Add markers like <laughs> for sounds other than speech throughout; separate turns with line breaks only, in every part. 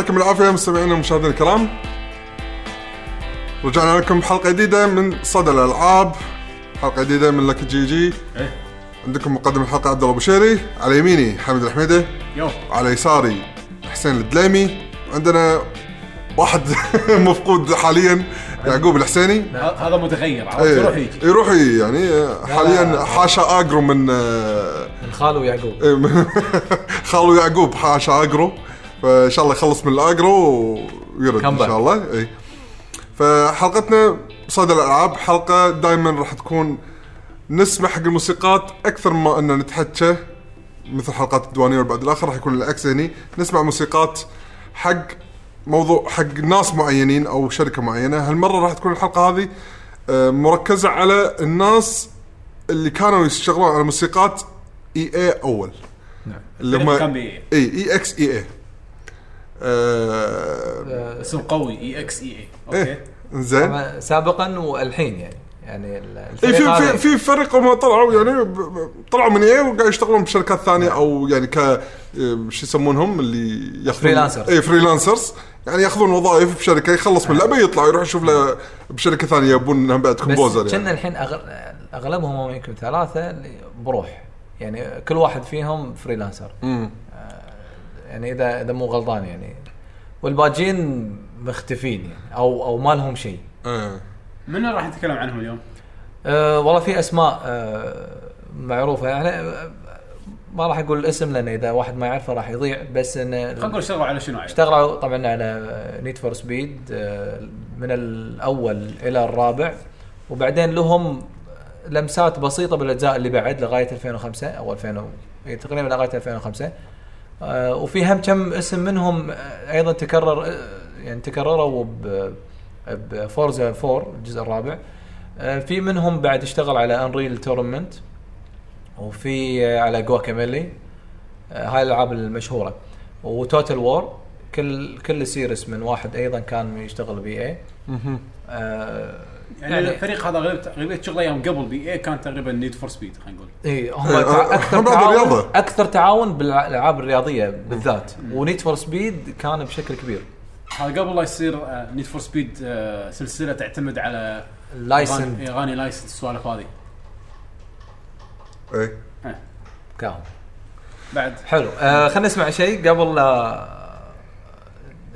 يعطيكم العافية مستمعينا ومشاهدينا الكرام. رجعنا لكم بحلقة جديدة من صدى الألعاب. حلقة جديدة من لك جي جي
إيه.
عندكم مقدم الحلقة عبد الله بشيري على يميني حمد الحميدة
يو.
على يساري حسين الدليمي عندنا واحد <laughs> مفقود حاليا يعقوب الحسيني.
هذا متغير عرفت؟
إيه،
يروح يجي.
يروح يجي يعني حاليا حاشا آجرو من
من خالو يعقوب.
إيه، <laughs> خالو يعقوب حاشا آجرو. فإن شاء الله يخلص من الأجرو ويرد
إن.
شاء الله. إي. فحلقتنا صدى الألعاب حلقة دائما راح تكون نسمع حق الموسيقات أكثر ما ان نتحكى مثل حلقات الديوانية والبعد الآخر راح يكون العكس هني. نسمع موسيقات حق موضوع حق ناس معينين أو شركة معينة. هالمرة راح تكون الحلقة هذه آه، مركزة على الناس اللي كانوا يشتغلون على موسيقات EA أول. اللي هم EA ex EA. آه،
اسم قوي اي إكس اي اي
أوكي. زين
سابقا والحين يعني. يعني ال-
اي
الفريق
في في في فرق هم طلعوا يعني طلعوا من إيه وقاعد يشتغلون بشركات ثانية أو يعني ك آه، شو يسمونهم؟ اللي ياخذون
Freelancers.
اي freelancers يعني ياخذون وظائف بشركة يخلص من اللعبه يطلع يروح يشوف له بشركة ثانية. يبون إنهم بعد composer
بس
يعني.
كنا الحين أغل... أغلبهم هم يمكن ثلاثة اللي بروح. يعني كل واحد فيهم
freelancer.
يعني اذا إذا مو غلطان يعني والباجين مختفين يعني أو أو ما لهم شيء
إيه.
من راح نتكلم عنهم اليوم؟
أه والله في أسماء أه معروفة يعني أه، ما راح أقول الاسم لأن إذا واحد ما يعرفه راح يضيع بس
خلينا
انه
نقول اشتغلوا على شنو عاد؟
اشتغلوا طبعا على Need for Speed من الأول إلى الرابع وبعدين لهم لمسات بسيطة بالأجزاء اللي بعد لغاية 2005 أو 2000 و- إيه، تقريبا لغاية 2005 آه، وفي هم كم اسم منهم آه، أيضا تكرر آه، يعني تكرروا ب ب Forza 4 الجزء الرابع. آه، في منهم بعد اشتغل على Unreal Tournament وفي آه، على Guacamelee آه، هاي الألعاب المشهورة. و Total War كل كل series من واحد أيضا كان يشتغل بي اي آه
يعني,
يعني-
الفريق هذا غالبا غالبا شغله يوم قبل ب EA كان تقريبا Need for Speed خلينا نقول.
اي هم
إيه، هم أكثر
تعاون. أكثر تعاون بالألعاب الرياضية بالذات. و Need for Speed كان بشكل كبير.
هذا قبل لا يصير Need for Speed سلسلة تعتمد على license اغاني license السوالف هذه.
إيه.
آه.
كان
بعد.
حلو. آه خلينا نسمع شيء قبل لا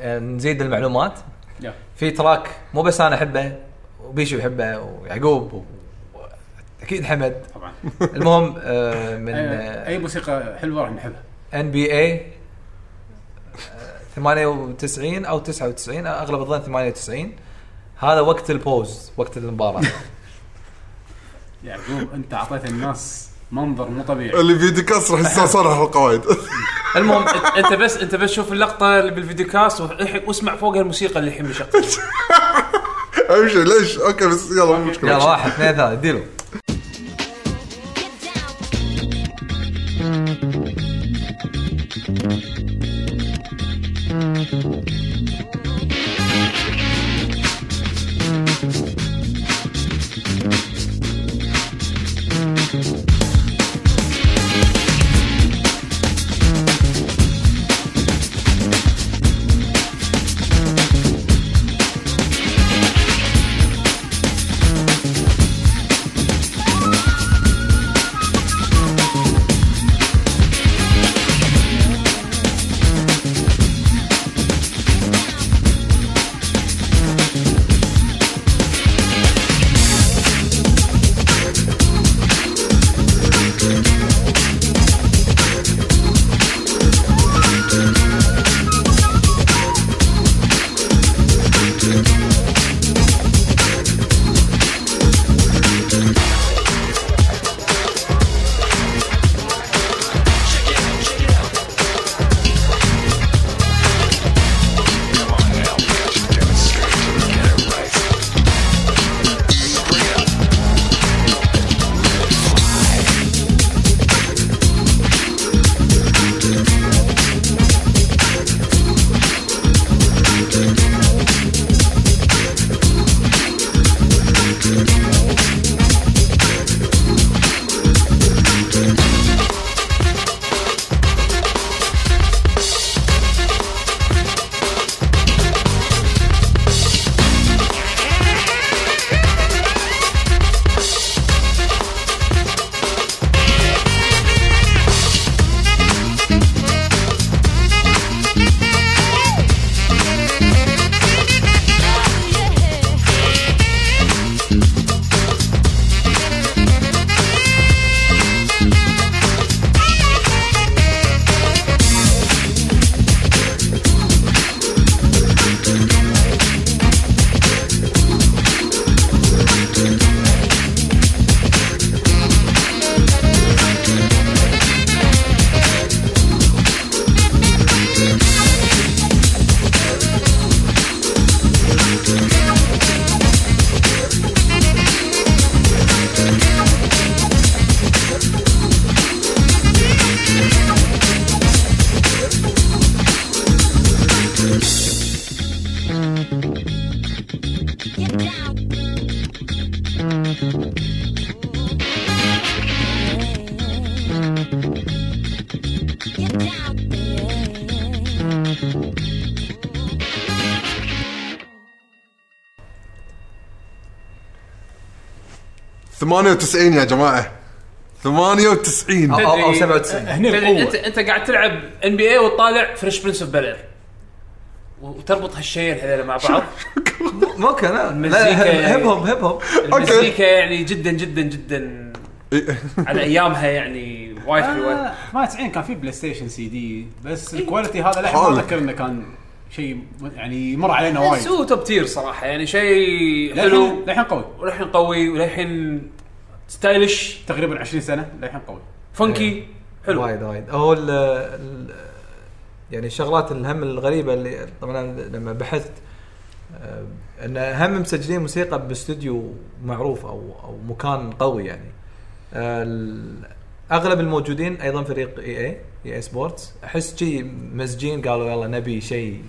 آه، نزيد المعلومات. في track مو بس أنا أحبه. وبيشو يحبه ويعقوب و... أكيد حمد.
طبعا.
المهم آه <laughs> من
آه، أي موسيقى حلوة راح نحبها.
NBA 98 أو 99 أغلب الظن 98 هذا وقت ال pause وقت المباراة. <laughs>
يعقوب أنت أعطيت الناس منظر مو طبيعي.
اللي في ديكاس راح على القواعد. <laughs>
المهم
أنت بس أنت بس شوف اللقطة اللي بالفيديو كاست واسمع فوقها الموسيقى اللي الحين بشغل
أمشي ليش أوكي بس يلا مو مشكلة
يلا واحد اثنين ثلاثة اديله
98 يا جماعة. 98
أو- أو
تدري-
97
هني
تدري
القوه
انت أنت قاعد تلعب NBA وتطالع Fresh Prince of Bel وتربط هالشيئين هذول مع بعض. <laughs>
ممكن لا
المزيكا
لا. Hip hop hip hop.
المزيكا يعني جدا جدا جدا. على أيامها يعني وايد حلوة
آه، ما 90 كان في PlayStation CD بس ال quality هذا للحين. ما اذكر إنه كان شيء يعني مر علينا وايد.
بس هو Top tier صراحة يعني شيء حلو.
للحين للحين قوي.
وللحين قوي وللحين stylish
تقريبا 20 سنة للحين قوي.
Funky حلو.
وايد وايد. هو ال ال يعني الشغلات الهم الغريبة اللي طبعا لما بحثت آه، إن هم مسجلين موسيقى باستوديو معروف أو أو مكان قوي يعني. آه، أغلب الموجودين أيضا فريق EA EA Sports. أحس شي مزجين قالوا يلا نبي شيء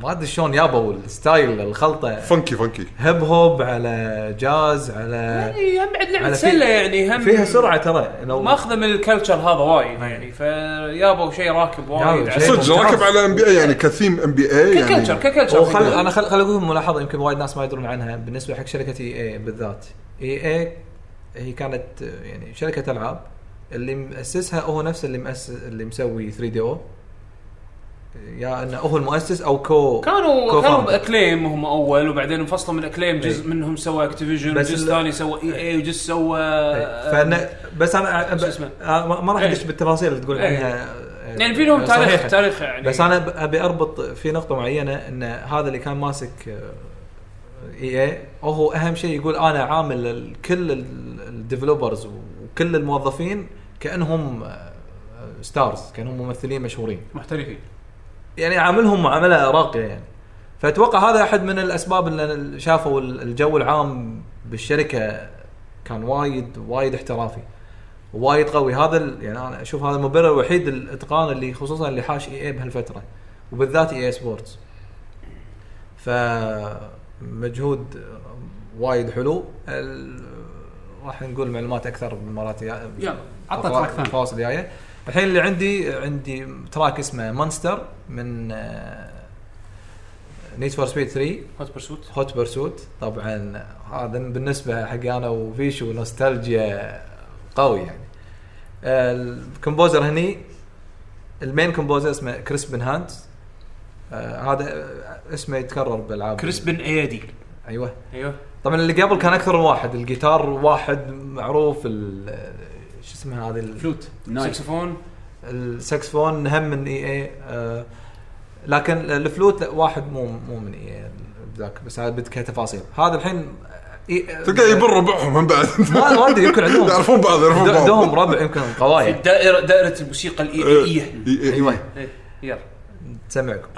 ما أدري شلون يابوا ال style
الخلطة. funky
funky hip hop على جاز على
يعني هم بعد لعبه سلة يعني هم
فيها سرعة ترى.
ماخذة من ال culture هذا وايد يعني فيابوا شيء راكب وايد
صدق. راكب على NBA يعني ك theme NBA ك
culture
يعني
ك culture
وخل أنا خل خل أقول لكم ملاحظة يمكن وايد ناس ما يدرون عنها بالنسبة حق شركة EA بالذات. EA هي كانت يعني شركة ألعاب اللي مؤسسها هو نفس اللي مؤسس اللي مسوي 3DO يا أنه هو المؤسس أو co
كانوا
co
كانوا.
ب
Acclaim هم أول وبعدين انفصلوا من Acclaim جزء
إيه.
منهم سوى
Activision
وجزء
ال-
ثاني سوى EA وجزء سوى
إيه. فأنا بس
أنا؟
آه، ما- راح
إيه.
أدش بالتفاصيل اللي تقول
إيه.
عنها آه،
يعني في لهم تاريخ
صحيحة.
تاريخ يعني
بس أنا أبي أربط في نقطة معينة إن هذا اللي كان ماسك EA هو أهم شيء يقول أنا عامل كل ال developers وكل الموظفين كأنهم stars كأنهم ممثلين مشهورين
محترفين
يعني عاملهم معاملة راقية يعني. فأتوقع هذا أحد من الأسباب اللي شافوا ال- الجو العام بالشركة كان وايد وايد احترافي. وايد قوي. هذا يعني أنا أشوف هذا المبرر الوحيد الإتقان اللي خصوصا اللي حاش إي اي بهالفترة وبالذات إي اي سبورتس. فمجهود وايد حلو. راح نقول معلومات أكثر بالمرات
يلا عطنا track ثاني.
الجايه الحين اللي عندي عندي track اسمه Monster من Need for Speed 3
Hot Pursuit
Hot Pursuit طبعا هذا بالنسبة حق أنا وفيشو نوستالجيا قوي يعني. ال composer هني ال main composer اسمه Crispin Hands آه هذا آه، اسمه يتكرر بالألعاب.
كريس بن ايادي
أيوه.
أيوه.
طبعا اللي قبل كان أكثر من واحد. الجيتار واحد معروف شو اسمها هذه ال-
فلوت نايس
ساكسفون
الساكسفون هم من إي اي آه لكن الفلوت لا واحد مو مو من إي اي ذاك بس هذا بدك تفاصيل. هذا الحين
تلقى يبر ربعهم من بعد.
ما أدري يمكن عندهم. <laughs>
يعرفون بعض يعرفون بعض.
عندهم ربع يمكن.
في
قوايا
الدائره دائرة الموسيقى
إي-
أيوه
إيه، يلا.
تسمعكم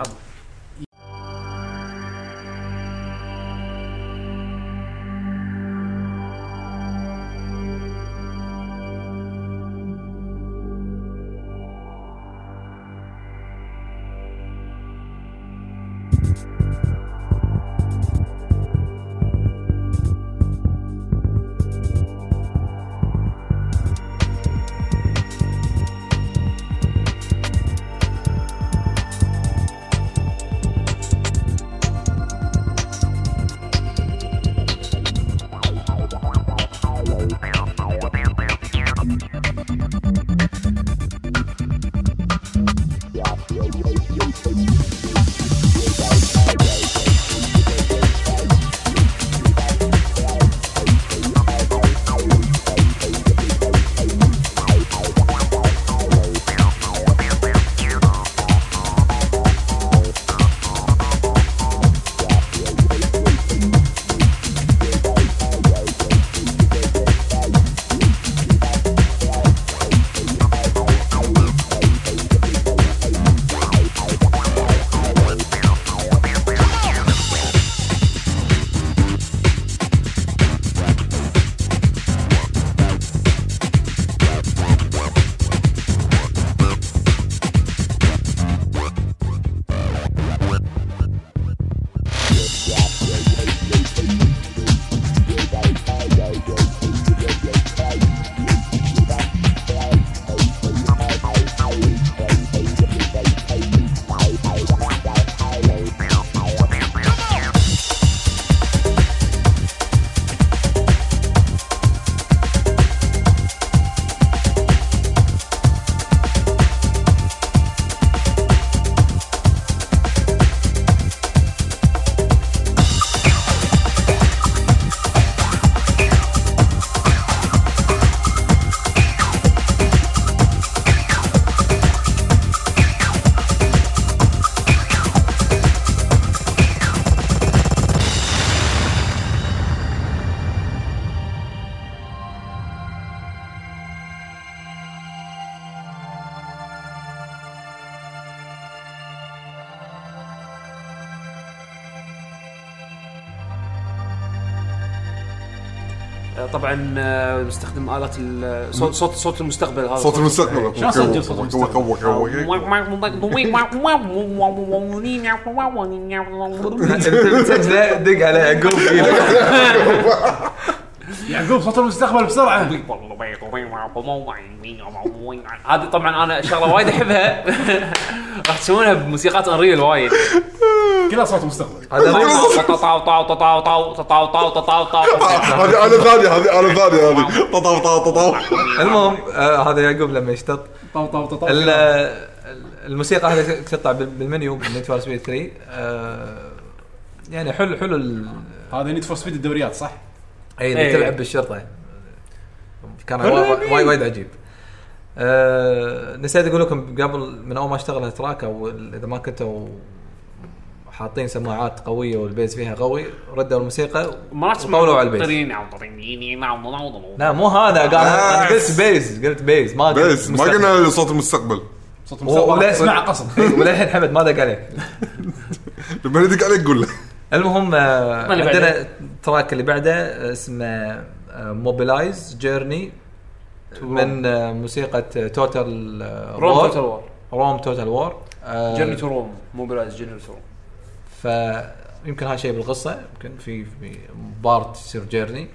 طبعا آه، نستخدم آلات ال- صوت صوت صوت المستقبل هذا.
صوت المستقبل.
شلون سجل صوت المستقبل؟
دق على يعقوب
يعقوب صوت المستقبل بسرعة.
هذه طبعا أنا شغله وايد أحبها. <laughs> راح تسوونها بموسيقات انريل وايد. <laughs>
كلها صوت مستقبل
هذا.
طاو طاو طاو طاو طاو طاو طاو طاو طاو
هذه آلة ثانية هذه آلة ثانية هذه ططاو ططاو ططاو
المهم آه هذا يعقوب لما يشتط
طاو طاو طاو
ال- الموسيقى هذه تقطع بال- بال menu بال Need for Speed 3 آه يعني حلو حلو ال-
هذا Need for Speed الدوريات صح؟
اي اللي
إيه.
تلعب بالشرطه كان وا- وايد وايد عجيب آه نسيت أقول لكم قبل من اول ما اشتغل ال track أو اذا ما كنتوا حاطين سماعات قوية وال bass فيها قوي ردوا الموسيقى
مرات تسمع
وطولوا على ال
bass.
لا مو هذا قال أنا قلت bass قلت bass ما قلت
بس ما. قلنا صوت المستقبل.
صوت
ولا-
المستقبل اسمع <laughs> قصد.
وللحين حمد ما دق عليك <laughs>
لما يدق عليك قول له.
المهم آه، عندنا؟
ال
track اللي بعده اسمه Mobilize Journey من آه، موسيقى Total
Rome Total War
Rome Total War
Journey to Rome Mobilize Journey to Rome
فيمكن هذا شيء بالقصة يمكن في part يصير journey.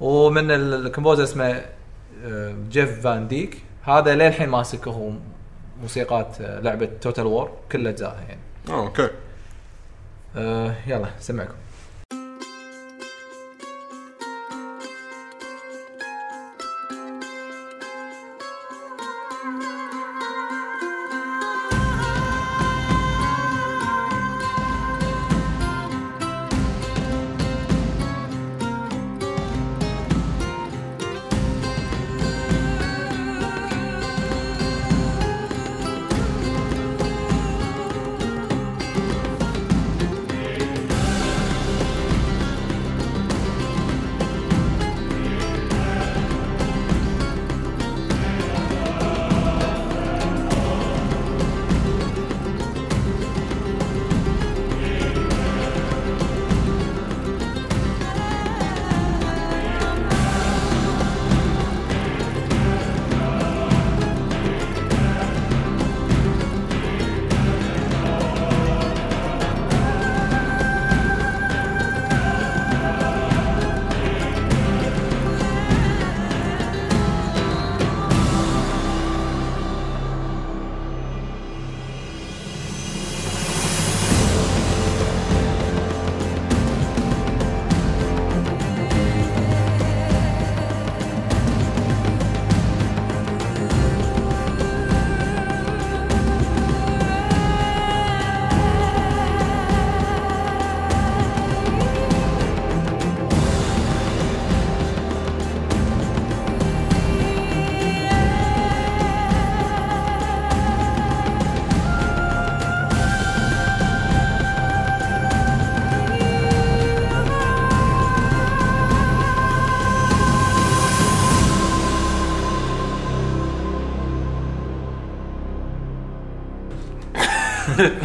ومن ال- ال composer اسمه آه، Jeff van Dyck. هذا للحين ماسك هو موسيقات آه، لعبة Total War كل أجزائها يعني.
آه okay.
آه، يلا سمعكم.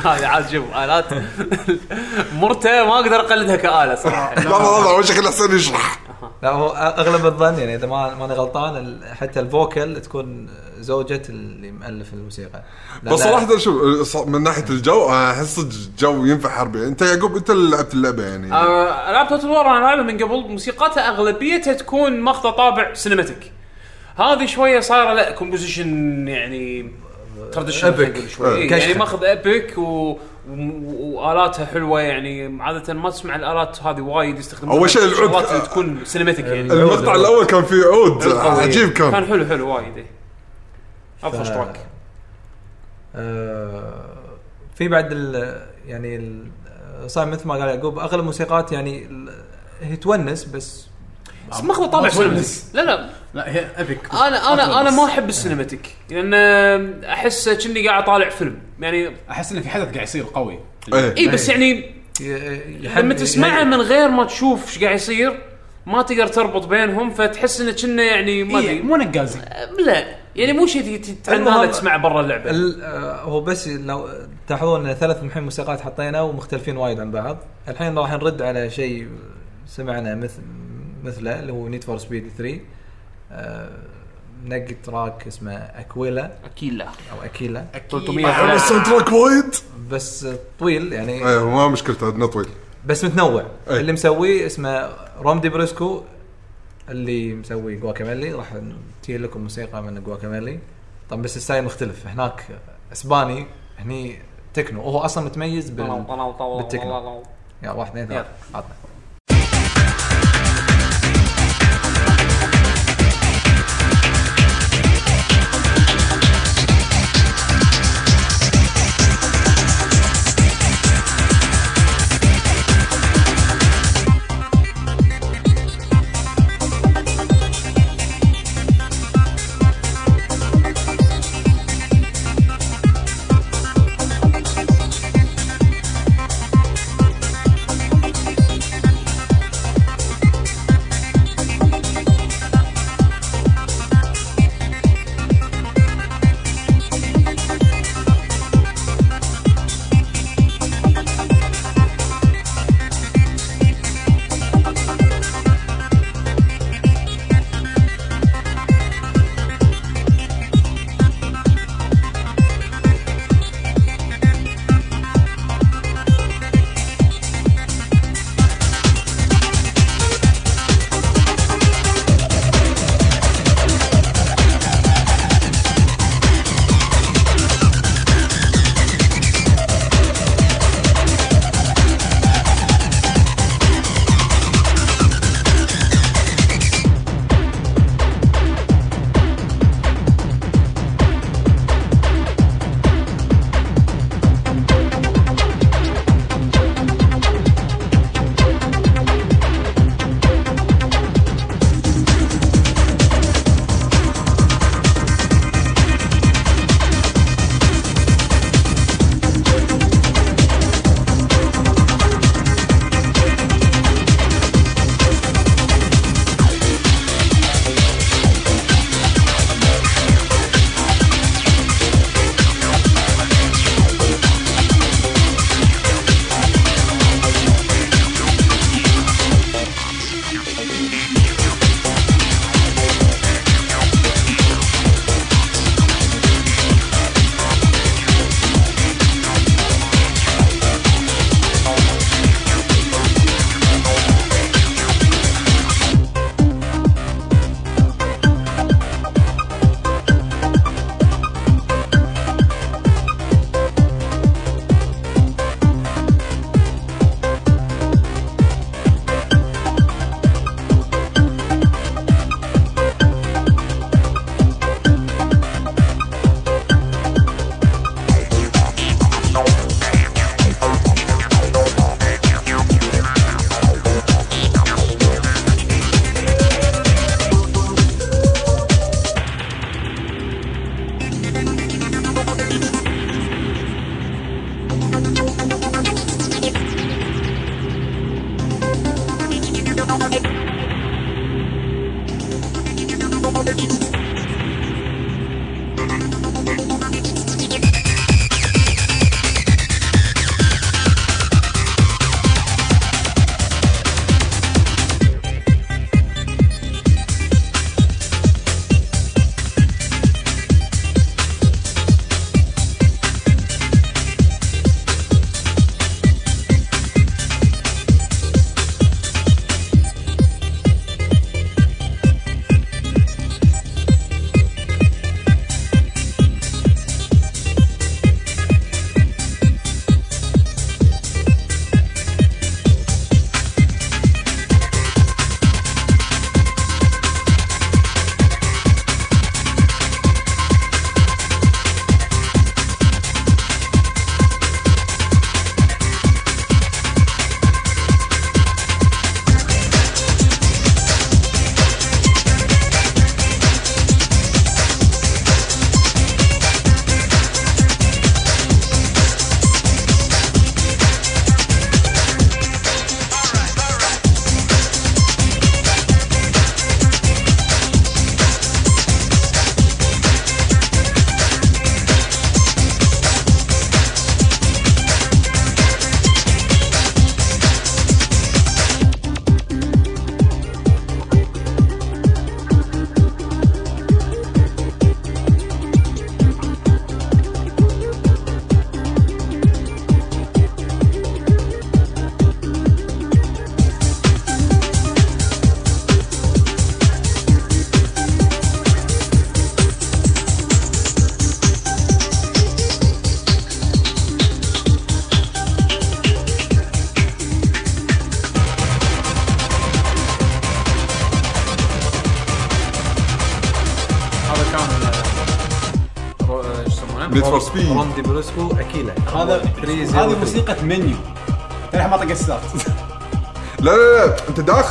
هذه عاد شوف آلات مرته ما أقدر أقلدها كآلة صراحة.
لا لا لا اول شكل حسين يشرح.
لا هو أغلب الظن يعني إذا ما ماني غلطان حتى ال vocal تكون زوجة اللي مؤلف الموسيقى.
بس صراحة شوف من ناحية الجو أحس صدق الجو ينفع حربي. أنت يعقوب أنت اللي لعبت اللعبة يعني.
آه، العاب Total War أنا لعبها من قبل. موسيقاتها أغلبيتها تكون ماخذة طابع cinematic هذه شوية صايرة لا composition يعني traditional
Epic.
شوي
آه.
إيه،. يعني ماخذ epic و... و... وآلاتها حلوة يعني عادة ما تسمع الآلات هذه وايد يستخدمونها
أول شيء العود-
اللي تكون cinematic يعني
المقطع الأول كان فيه عود
قوي.
عجيب كان
كان حلو حلو وايد إيه. ابخش track
آه، في بعد ال يعني ال- صار مثل ما قال يعقوب أغلب الموسيقات يعني ال- هي تونس بس
بس ماخذ طابع
ما cinematic.
لا لا.
لا هي epic
أنا أنا أنا ما أحب ال cinematic لأن أحس كني قاعد أطالع فيلم. يعني
أحس إن في حدث قاعد يصير قوي.
إي بس يعني لما تسمعها من غير ما تشوف إيش قاعد يصير ما تقدر تربط بينهم فتحس انه كنا يعني ما
إيه مو نقازي.
لا. يعني مو شيء
المهم-
تسمعه برا اللعبة.
ال- آه، هو بس لو تلاحظون إن ثلاث الحين موسيقات حطينا ومختلفين وايد عن بعض. الحين راح نرد على شيء سمعنا مثل مثله اللي هو نيد فور سبيد 3 آه، منقي تراك اسمه اكويلا
أكيد لا
أو أكيلا.
300
احب
فلاش.
الساوند تراك وايد.
بس طويل يعني
إيه ما مشكلته إنه طويل.
بس متنوع.
أي.
اللي مسويه اسمه روم دي بريسكو اللي مسوي جواكاميلي راح نتي لكم موسيقى من جواكاميلي طبعا بس الستايل مختلف. هناك إسباني هني تكنو. وهو أصلا متميز بال بالتكنو. يا واحد اثنين ثلاثة. عطنا.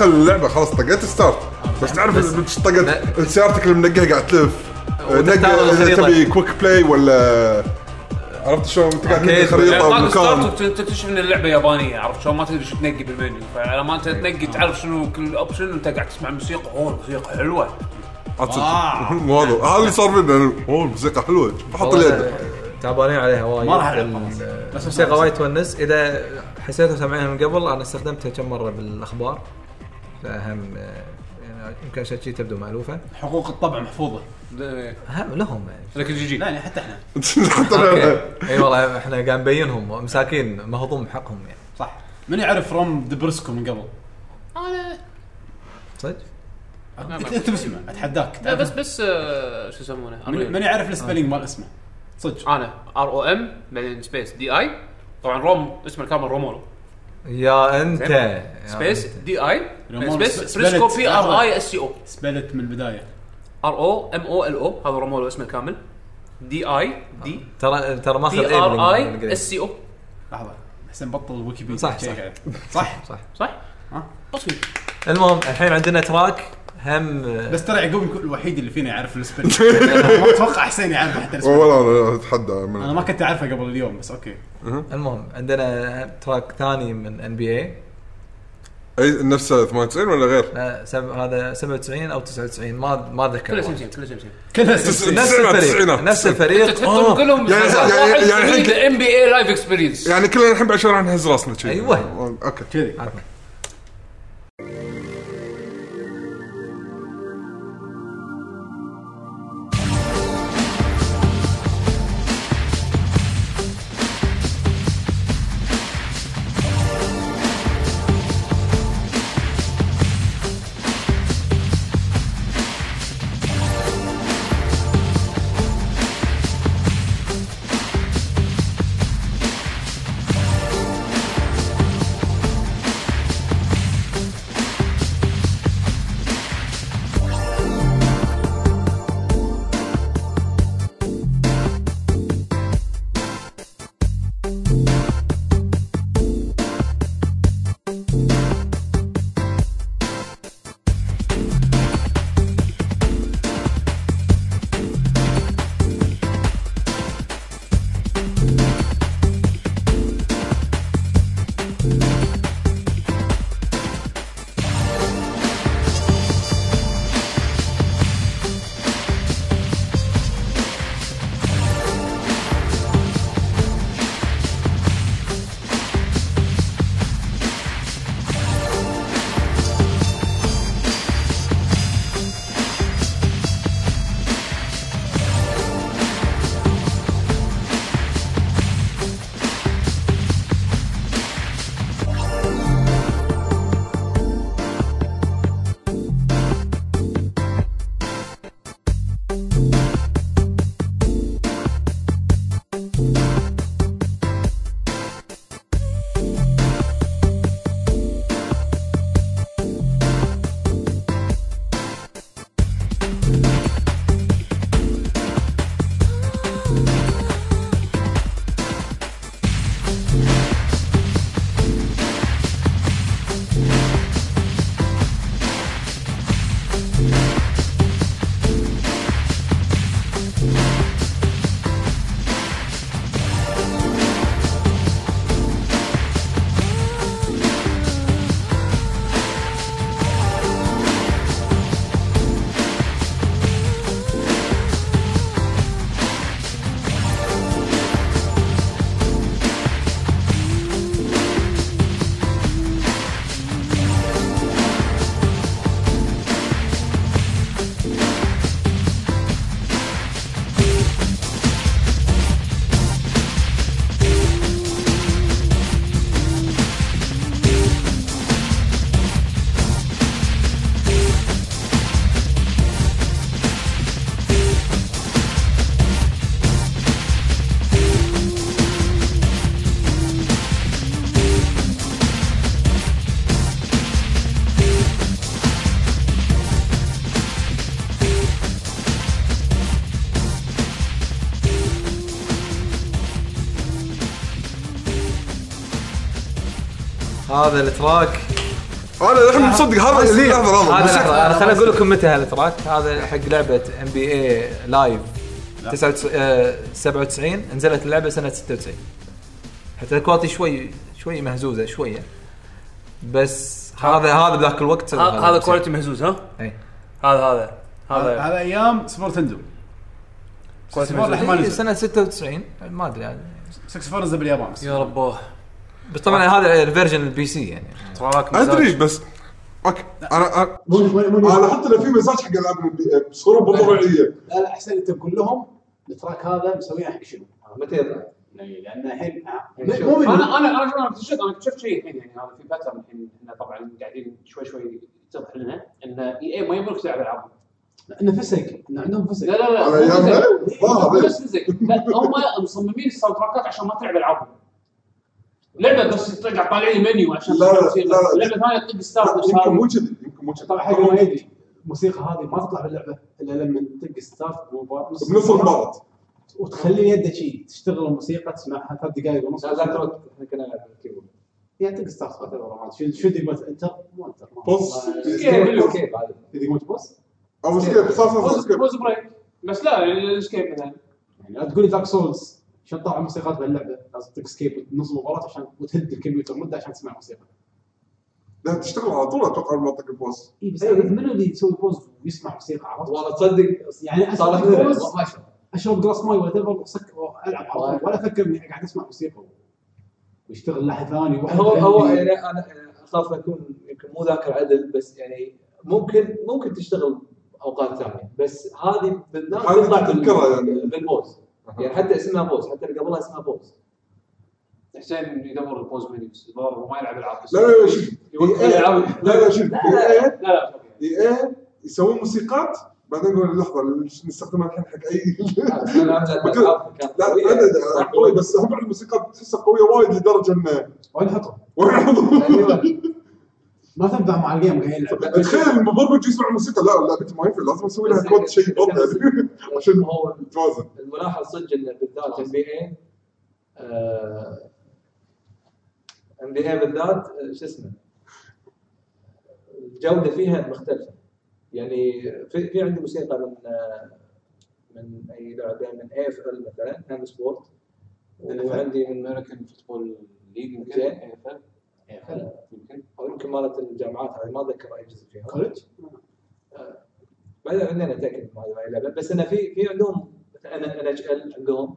داخل اللعبة خلاص طقيت start بس تعرف
بس-
طقت؟ سيارتك اللي منقهه قاعد تلف؟ إذا
الخريطة.
تبي quick play ولا عرفت شلون؟ أنت قاعد تنقي. خريطه ومكان
تكتشف إن اللعبة يابانية عرفت شلون؟ ما تدري شو تنقي بالمنيو. فلما ما أنت تنقي تعرف شنو كل option وانت قاعد تسمع موسيقى. أوه الموسيقى
حلوة.
آه. <laughs>
مو هذا. هذا اللي صار فينا أوه الموسيقى حلوة. بحط اليد.
تعبانين عليها وايد.
ما راح. بس
الموسيقى وايد تونس. إذا حسيتوا سامعينها من قبل أنا استخدمتها كم مرة بالأخبار. فهم آه، يعني يمكن عشان شي تبدو مألوفة.
حقوق الطبع
محفوظة.
هم لهم. يعني
لكن GG.
لا يعني حتى
إحنا. <laughs>
أي والله إحنا قاعد نبينهم مساكين مهضوم حقهم يعني.
صح. من يعرف روم دبرسكو من قبل؟
أنا
صدق؟
أنت بسمع أتحداك.
لا بس بس آه، شو يسمونه؟
من يعرف ال spelling مال اسمه. صدق.
أنا. ار أو ام بعدين سبيس دي اي طبعا روم اسمه الكامل رومولو.
يا أنت.
سبيس
أنت.
دي اي سبيس. بريسكو بي ار اي اس سي أو
سبلت من البداية.
ار أو ام أو ال أو هذا رومولو اسمه الكامل دي اي دي
ترى ترى ماخذ
بي
اي
ار اي اس سي أو
لحظة حسين بطل ويكيبيديا
صح، صح.
صح
صح؟
صح؟
المهم الحين عندنا تراك هم
بس ترى يعقوب يكون الوحيد اللي فينا يعرف ال spelling <laughs> ما أتوقع حسين يعرف حتى ال
spelling والله أنا
أتحدى
أنا
ما كنت أعرفه قبل اليوم بس okay
المهم عندنا track ثاني من
NBA نفسه 98 ولا غير؟
هذا 97 أو 99 ما ما اتذكر
كله
والله.
same same كله same same
كلها
تس-
spelling.
نفس
التسعينات،
الفريق. نفس الفريق
تحطهم
آه.
كلهم
يعني- يعني-
واحد
يعني الحين
NBA Live experience
يعني كلنا الحين بعد شهر راح نهز راسنا شي.
أيوة.
okay
كذي
هذا ال
track. أنا الحين مصدق هذا لحظة لحظة
هذا أنا خليني أقول لكم متى ها ال track هذا حق لعبة NBA Live 97 نزلت اللعبة سنة 96 حتى ال quality شوي شوي مهزوزة شوية. بس هذا هذا بذاك الوقت.
هذا quality مهزوز ها؟
إي.
هذا هذا.
هذا.
هذا
أيام Super
Nintendo
quality
مهزوز.
سنة 96 ما أدري يعني.
64 نزل باليابان
يا رباه.
بس طبعا هذا ال version ال
PC يعني.
أدري بس okay. أنا أنا أحط له في مزاج حق ألعاب بصورة مو طبيعية.
لا لا أحسن أنت تقول لهم ال track هذا مسوينه حق شنو؟
متى يطلع؟
لأن الحين
يعني
مو من
أنا أنا أنا اكتشفت أنا اكتشفت شيء الحين يعني هذا في pattern الحين إحنا طبعا قاعدين شوي شوي يتضح لنا إن EA ما يبغونك تلعب العابهم
إنه فسق إنه عندهم فسق
لا لا لا. بس فزق لا هم مصممين ال soundtrack ات عشان ما تلعب العابهم لعبه بس تقعد طالع لي منيو عشان
لا، لا،. لا، لا.
لعبه ثانية تطق start
يمكن مو
هذه
كذي يمكن مو كذي
طبعا حق ما يدري الموسيقى هذه ما تطلع باللعبه الا لما تدق start
بنص المرات
وتخلي يده شي تشتغل الموسيقى تسمعها ثلاث دقائق ونص
لا ذاك الوقت إحنا كنا نلعب بال keyboard
يعني تدق start ما شو شو دقمه enter مو enter pause
أو escape صار صار
pause
escape
pause break بس لا يعني ال escape مثلا
يعني لا تقول لي Dark Souls عشان تطلع موسيقات باللعبه لازم تدق escape نص المباراه عشان وتهد الكمبيوتر مدة عشان تسمع موسيقى.
لا تشتغل على طول أتوقع المنطق ال pause
اي بس عرفت منو اللي يسوي pause ويسمع موسيقى عرفت؟
والله تصدق
يعني
ما شاء
أشرب glass ماي whatever العب على طول. ولا أفكر إني قاعد أسمع موسيقى. ويشتغل لحن ثاني
هو هو. يعني أنا أخاف اكون يمكن مو ذاكر عدل بس يعني ممكن ممكن تشتغل أوقات ثانية. بس هذه بالذات تطلع يعني. بال
pause. يعني
حتى اسمها pause حتى اللي قبلها اسمها pause
حسين يدور ال pause menus هو ما يلعب العاب
لا لا لا شوف إيه. لا لا شوف
لا لا لا
EA يسوون موسيقات بعدين يقول لحظه نستخدمها الحين حق اي لا
قوية.
أنا قوي بس هم الموسيقى تحسها قويه وايد لدرجه انه
وين احطه؟
وين أحطها؟
ما تنفع مع ال game
تخيل المبرمج يسمع الموسيقى لا لعبتي ما ينفع لازم أسوي لها كود شيء يعني. عشان
هو
توازن
الملاحظ صدق انه بالذات ام بي اي ام بي اي بالذات آه، شو اسمه الجوده فيها مختلفة. يعني في, في عندي موسيقى من آه، من أي لعبة من اي اف ال مثلا هام سبورت وعندي من
امريكان فوتبول ليج يمكن
زين.
يمكن
أو يمكن مالت الجامعات هذه ما أتذكر أي جزء فيها.
كولج؟
بعدين عندنا اتاكد ما بس إنه في في عندهم مثلا ان اتش ال عندهم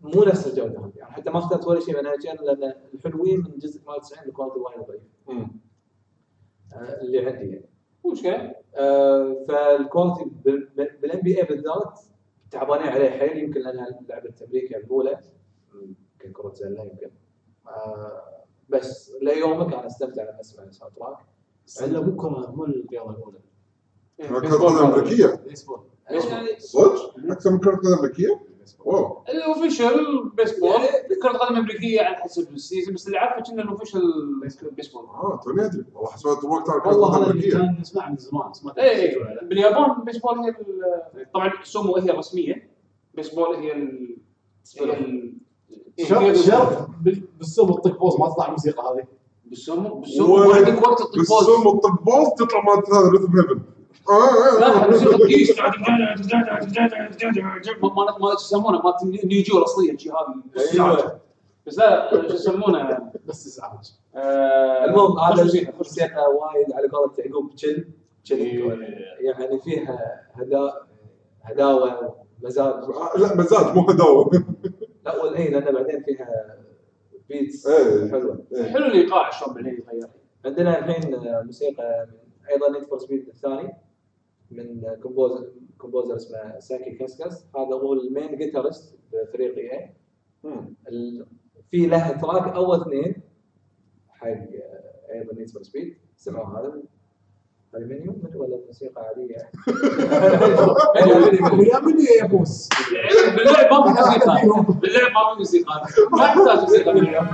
مو نفس الجودة هذه. يعني حتى ما اخترت ولا شيء من ان اتش ال لأن الحلوين من جزء مال 90 الكواليتي وايد ضعيف. آه، اللي عندي يعني.
مو مشكلة.
آه، فال quality بال NBA بالذات تعبانين عليه حيل. يمكن لانها لعبة أمريكا الاولى يمكن كرة سله يمكن. آه، بس ليومك أنا أستمتع لما أسمع ال
soundtrack مو كره مو الرياضة الأولى.
كرة قدم امريكيه
بيسبول.
يعني
صدق؟ أكثر من كرة قدم امريكيه؟ واو.
ال official بيسبول. كرة قدم امريكيه على حسب ال season بس اللي عارفه كنا ال official بيسبول.
آه توني أدري. والله حسبت الوقت على كرة
والله هذا اللي كان نسمعه من زمان
اي باليابان بيسبول هي ال- طبعا سومو هي الرسمية. بيسبول هي ال هي ال-
شرط
هي ال-
شرط بال- بالسوم الطق بوز ما تطلع الموسيقى هذه
بالسومو بالسومو
ولا-
ما عندك وقت تطق بوز
بالسوم الطق بوز تطلع مالت هذا ريثم هيفن
لا الموسيقى مالت شو يسمونه مالت نيجو الاصليه شي هذه
أيوه
بس لا شو يسمونه
بس ازعاج
آه،
المهم هذا
موسيقى،
الموسيقى وايد على قولة يعقوب تشل تشل يعني فيها هدا هداوه مزاج
لا مزاج مو هداوه
لا والاي لأن بعدين فيها beats
إيه.
حلوة.
حلو الايقاع شلون بعدين يتغير.
عندنا الحين موسيقى من أيضا Need for Speed الثاني من composer composer اسمه ساكي كاسكاس هذا هو ال main guitarist بفريق اي ال- في له track أو اثنين. حق أيضا Need for Speed سمعوا هذا؟ هذا menu menu ولا موسيقى عادية؟
ويا منو يا بوس؟
باللعب ما في موسيقى. باللعب ما في موسيقى. ما يحتاج موسيقى. باللعب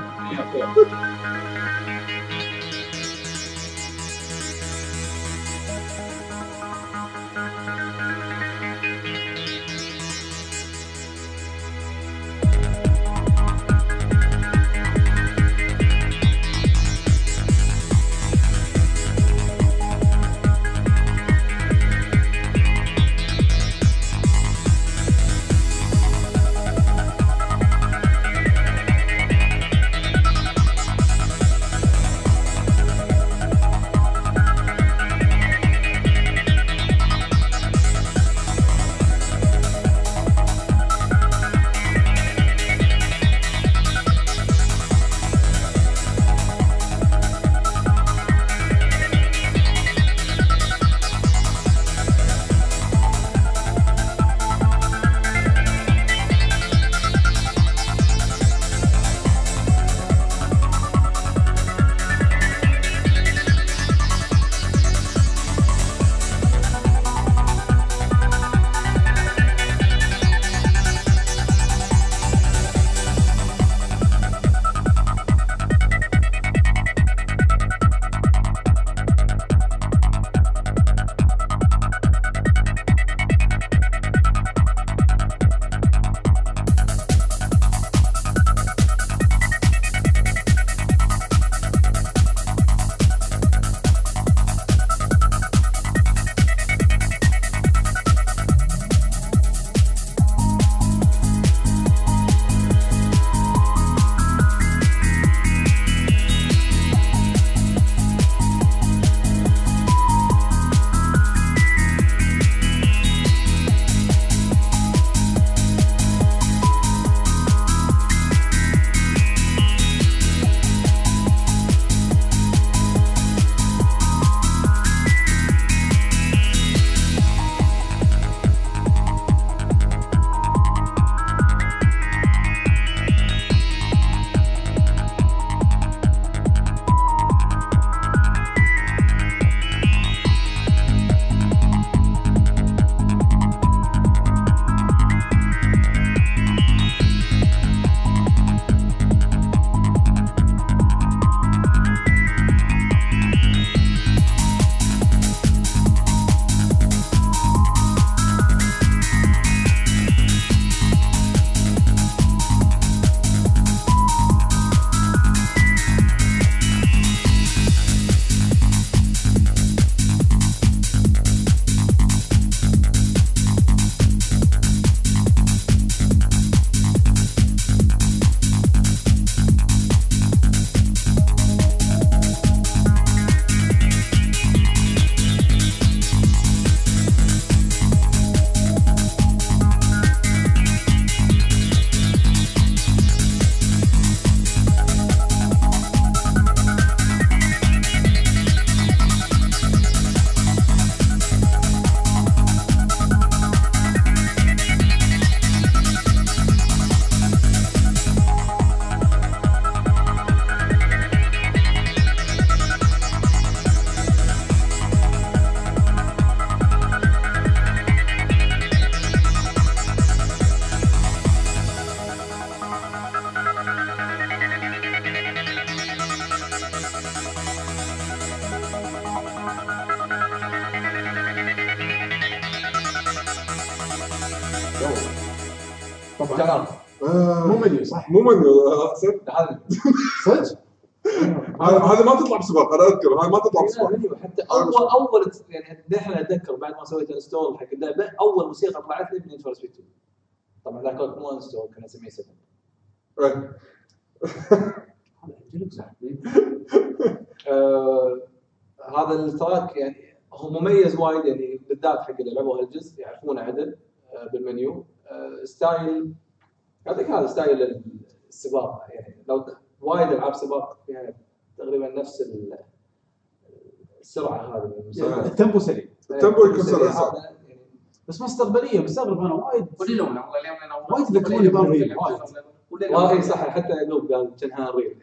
صح.
مو منيو آه، صدق.
هذا
صدق؟
هذا هذا ما تطلع بسباق أنا أذكر هذا ما تطلع بسباق.
حتى اول أول يعني دحين اتذكر بعد ما سويت install حق اللعبة أول موسيقى طلعت لي من For Speed 2 طبعا ذاك الوقت مو install كنا نسميه 7
إيه.
هذا عجلك صح.
آه هذا ال track يعني هو مميز وايد يعني بالذات حق اللي لعبوا هالجزء يعرفونه عدل آه بالمنيو. آه style يعطيك هذا style السباق يعني. لو وايد ألعاب سباق فيها تقريبا نفس ال- السرعة هذه. من الموسيقى.
ال tempo سريع.
ال tempo يكون سريع،
يعني
بس مستقبليه مستغرب أنا وايد
والله اليوم
وايد ذكروني ب Unreal، وايد.
وايد. صح. حتى يعقوب قال كانها Unreal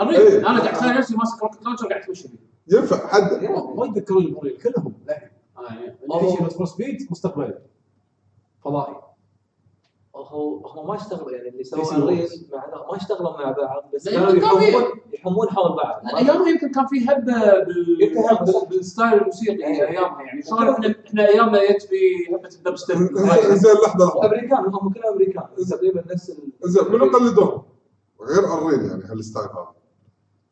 Unreal
إيه.
أنا قاعد اتخيل نفسي ماسك rocket launcher قاعد اتمشى فيه
ينفع حد.
وايد ذكروني ب Unreal كلهم. آه، يعني Need for Speed مستقبلي فضائي.
هو هو ما اشتغل يعني اللي سووا. Unreal مع ما اشتغلوا مع بعض بس كانوا
يمكن كان
يحمون يحمون حول بعض.
ايامها يمكن كان في هبة بال...
بال
style الموسيقي
إيه.
أيامها يعني. شلون إحنا إحنا أيامنا جت في هبة الدب ستيب
زين زين لحظة لحظة.
أمريكان هم كلهم أمريكان تقريبا نفس ال-
زين منو قلدوهم؟ غير الرين يعني هال style هذا.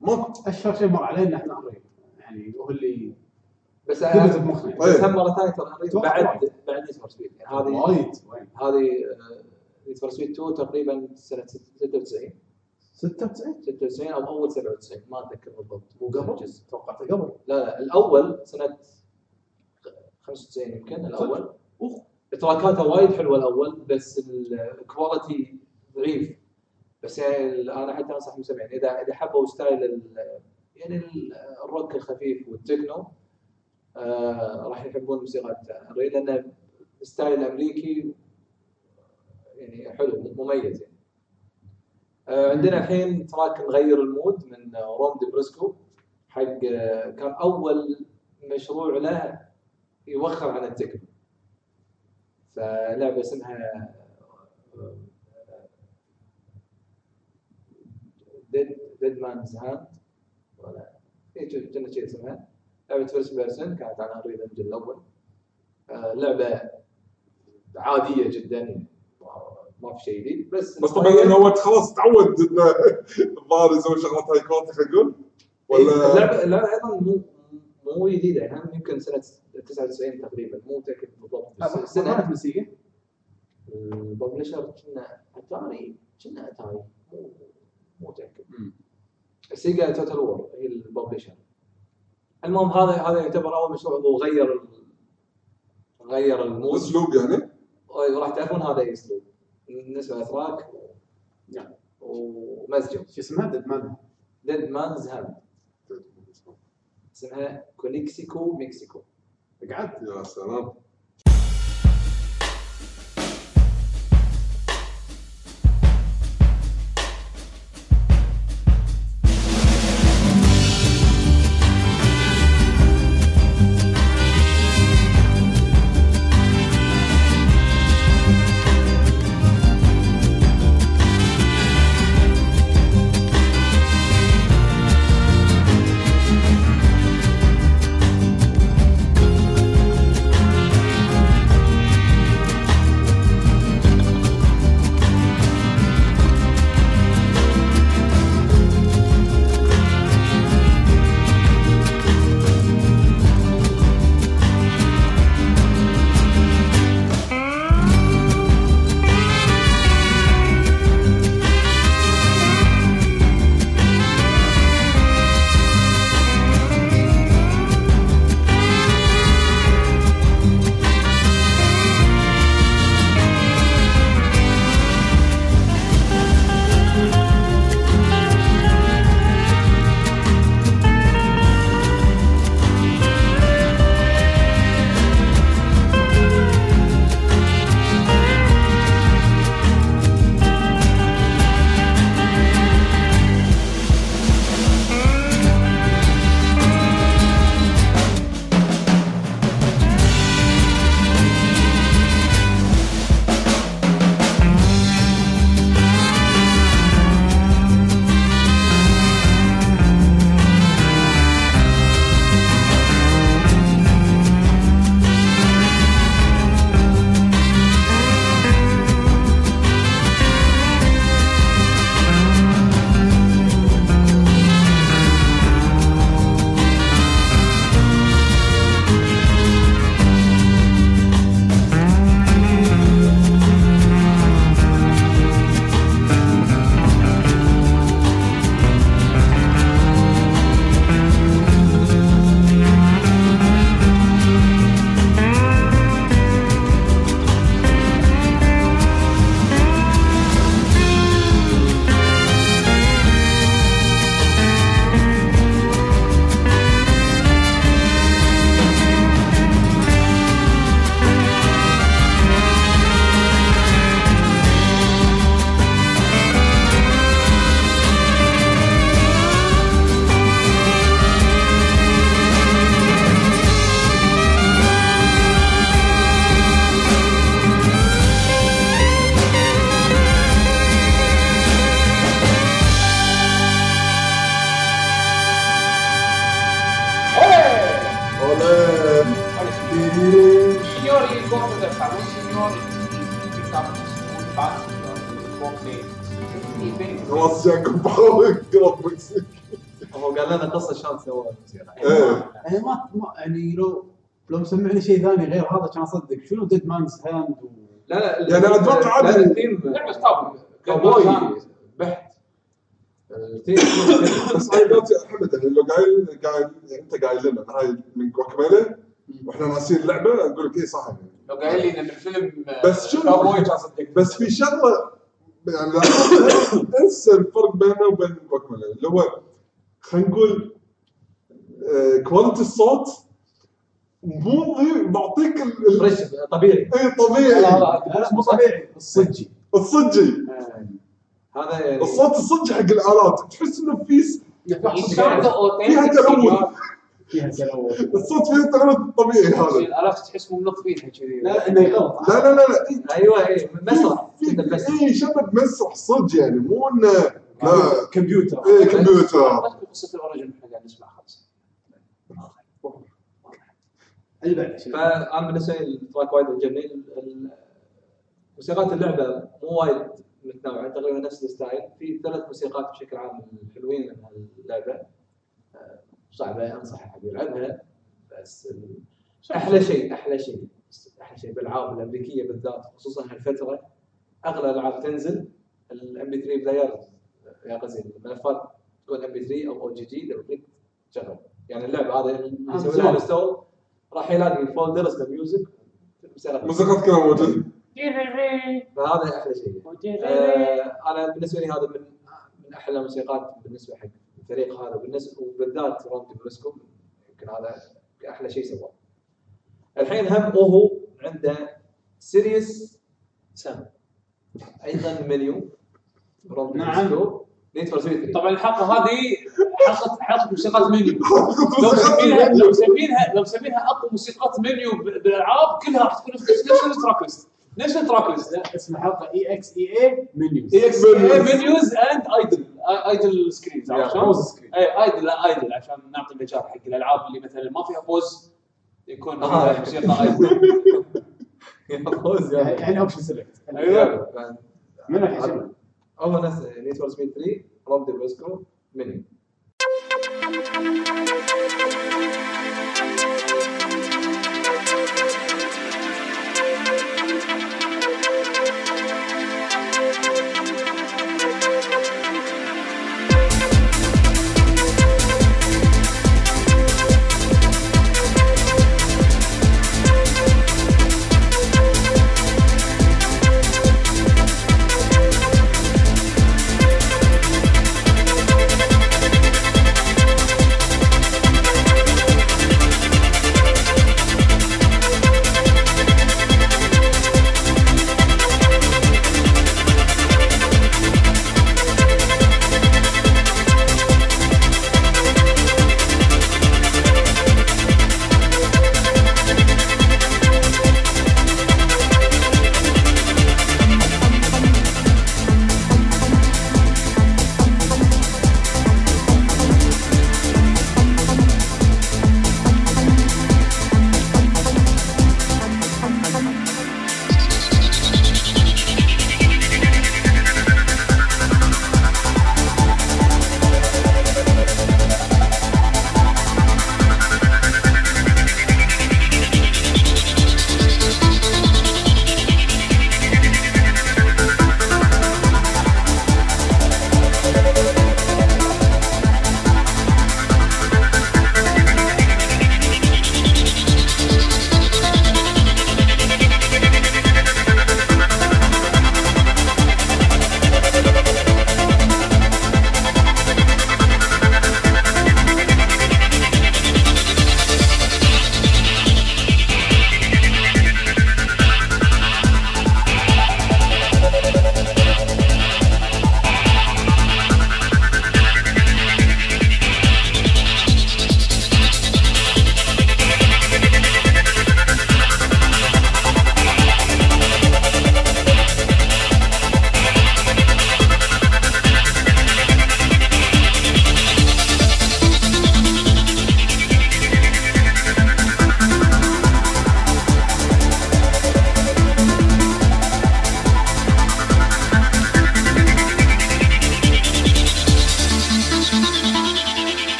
ماكو
أشهر شيء مر علينا إحنا Unreal. يعني هو اللي
بس
بمخنا
بس هم مرة ثانية ترى بعد. بعد Need for Speed يعني هذه
وايد
هذه Need for Speed 2 تقريبا سنة 96
96
96 أو أول 97 ما أتذكر بالضبط.
مو قبل. توقعته قبل.
لا لا الأول سنة 95 يمكن الأول.
track
اته وايد حلوة الأول بس ال quality ضعيف. بس يعني أنا حتى أنصح المستمعين إذا إذا حبوا style يعني ال- الروك الخفيف والتكنو راح يحبون موسيقى الري لأن style أمريكي يعني حلو مميز يعني. آه عندنا الحين track نغير ال mood من آه، روم دي بريسكو حق آه، كان أول مشروع له يوخر عن التكنو. فلعبة اسمها Dead Dead Man's Hand ولا اي كنا اسمها. لعبه first person كانت على Unreal Engine الأول. آه، لعبة عادية جدا يعني ما- في شيء جديد. بس
بس طبعا إنه هو خلاص تعود إنه الظاهر يسوي شغلات high quality خلينا نقول ولا
اللعبه اللعبة أيضا مو مو جديدة. يعني يمكن سنة 99 تقريبا مو متأكد بالضبط. بس
سنة.
السنة
موسيقى
ال publisher كنا أتاري كنا أتاري. مو مو متأكد. Sega Total War هي ال publisher. المهم هذا هذا يعتبر أول مشروع هو غير غير ال
mood أسلوب يعني؟
وراح تعرفون هذا أي أسلوب. بالنسبة لل track
نعم.
ومزجوا
شو اسمها؟ Dead Man
ديد مانز هاند اسمها كوليكسيكو مكسيكو
قعدت
يا سلام. جاكم مكسيك
هو قال لنا قصة شلون سوى
إيه.
يعني ما ما يعني لو لو مسمعني شيء ثاني غير هذا كان اصدق شنو Dead Man's Hand و...
لا لا
يعني أتوقع عادي-
لا، الثيم
لعبه cowboy.
cowboy بحت. الثيم
بس هاي حمد يعني لو قايل قايل يعني أنت قايل لنا هاي من Guacamelee وإحنا ناسيين اللعبة أقول لك اي صح
لو قايل لي إن الفيلم
بس شنو-
كابوي كان صدق.
بس في شغلة يعني لا- <coughs> انسى الفرق بينه وبين Guacamelee اللي هو خلينا نقول آه، quality الصوت مو معطيك
fresh طبيعي.
اي طبيعي.
لا مو طبيعي الصجي.
الصجي.
هذا يعني
الصوت الصجي حق الآلات. تحس إنه في فيها تلوث.
فيها تلوث.
الصوت فيه تلوث طبيعي هذا.
الآلات تحس مو منظفينها كذي
لا إنه غلط
لا لا لا لا.
أيوه اي مسرح بس
اي شبه مسرح صدق يعني مو إنه لا.
كمبيوتر.
إيه كمبيوتر.
قصه ال origin إحنا قاعد نسمعها خلاص.
اللي بعده شنو؟
فأنا بالنسبة لي ال track وايد عجبني موسيقات اللعبة مو وايد متنوعة تقريبا نفس ال style. في ثلاث موسيقات بشكل عام حلوين من اللعبه آه، صعبة انصح احد يلعبها. بس أحلى شيء أحلى شيء أحلى شيء بالالعاب الأمريكية بالذات خصوصا هالفترة. اغلب الالعاب تنزل ال MP3 player يا غزي الملفات تكون ام بي 3 أو أو جي جي دبل كليك تشغل. يعني اللعبة هذا اللي يسوي لها install راح يلاقي folders لل music
موسيقى كلها موجوده
فهذا أحلى شيء. آه أنا بالنسبة لي هذا من من أحلى الموسيقات بالنسبة حق الفريق هذا. بالنسبة وبالذات Rom Di Prisco يمكن هذا أحلى شيء سواه. الحين هم هو عنده Serious Sam أيضا منيو
نعم.
Need for Speed 3
طبعا الحلقة هذه حلقه حلقه موسيقات منيو <laughs> لو مسمينها لو مسمينها لو مسمينها اقوى موسيقات منيو ب- بالألعاب كلها راح تكون نفس نفس ال track list نفس ال track list
لا اسمه حلقه اي X EA
menus EX menus and idle idle screens عرفت شلون؟ اي idle لا idle عشان نعطي مثال حق الألعاب اللي مثلا ما فيها pause يكون
آه.
فيها موسيقى idle <laughs>
يا
يعني option select
أيوه.
من راح يشوف؟
أول ناس Need for Speed 3
Rom
Di Prisco menu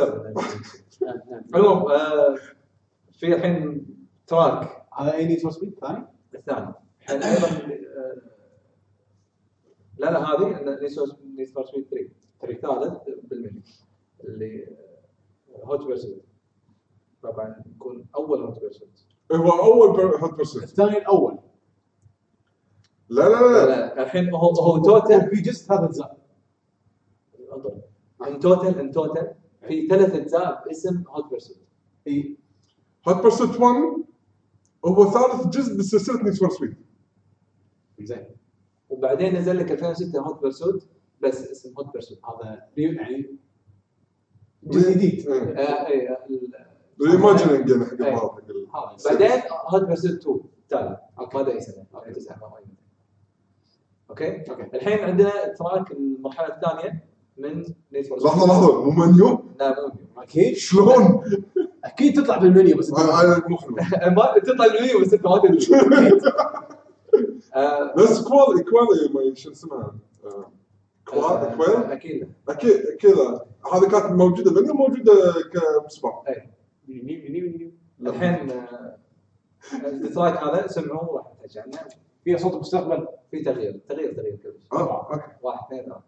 آه، تونا سبب <laughs> المهم آه، في الحين track.
هذا أي Need for Speed ثاني؟
الثاني. الحين أيضا آه، لا لا هذه Need for Speed 3 الثالث بالمنيو اللي آه، Hot Pursuit طبعا يكون أول Hot Pursuit
هو أول Hot Pursuit
الثاني الأول.
لا لا
لا.
لا
الحين هو هو total
في جزء ثلاث اجزاء
in total in total في ثلاث أجزاء باسم Hot Pursuit
اي
Hot Pursuit 1 هو ثالث جزء من سلسله Need for Speed
زين.
وبعدين نزل لك 2006 Hot Pursuit بس اسم Hot Pursuit
هذا يعني جزء جديد.
reimagining يعني حق
إيه.
البعض حق ال-
هذا.
بعدين Hot Pursuit 2 تالي ما ادري سنه. أوكي؟
أوكي.
الحين عندنا تراك المرحلة الثانية. من نيد فور
لحظة لحظة. مو منيو
لا مو منيو.
أكيد.
شلون؟
أكيد تطلع بالمنيو بس
مو حلو <laughs>
ما- تطلع المنيو بس أنت ما تدري. <laughs> آه،
بس كوال كوال ما- شو اسمها؟ كوال
آه،
كويل
أكيد.
أكيد كذا هذه كانت موجودة منيو موجودة كسباق
منيو منيو منيو.
الحين التراك هذا سمعوه راح عنه
فيها صوت المستقبل
في تغيير تغيير تغيير كل شيء
آه أوكي.
واحد اثنين ثلاثة.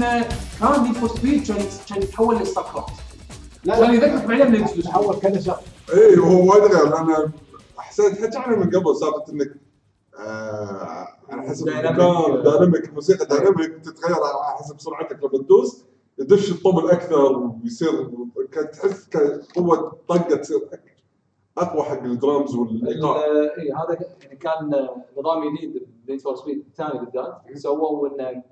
كان Need for Speed كان كان يتحول
لا
كان بعدين من ال exclusive
تحول كذا شغله
اي هو وايد غير أنا حسيت حتى عنها من قبل سالفه إنك آه على حسب
dynamic.
المكان dynamic الموسيقى dynamic تتغير على حسب سرعتك لما تدوس يدش الطبل أكثر ويصير تحس قوة طقة تصير أقوى حق الدرامز والإيقاع.
ال- اي هذا يعني كان نظام جديد ب Need for Speed الثاني بالذات سووا انه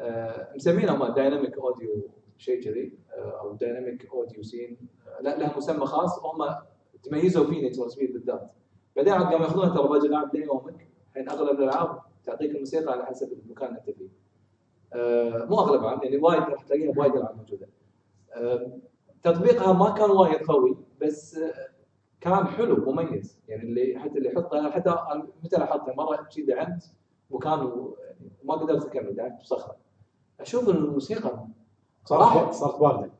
آه، مسمينه هم dynamic audio شيء كذي أو dynamic audio scene لا له مسمى خاص. هم تميزوا فيه Need for Speed بالذات. بعدين عاد قاموا ياخذونها ترى باقي العاب ليومك الحين أغلب الألعاب تعطيك الموسيقى على حسب المكان اللي أنت فيه. آه، مو أغلب الألعاب يعني وايد راح تلاقيها بوايد ألعاب موجودة. آه، تطبيقها ما كان وايد قوي بس كان حلو مميز. يعني اللي حتى اللي أنا حتى متى لاحظته مرة شي دعمت مكان و- ما قدرت أكمل دعمت بصخرة. أشوف الموسيقى
صارت صارت بارده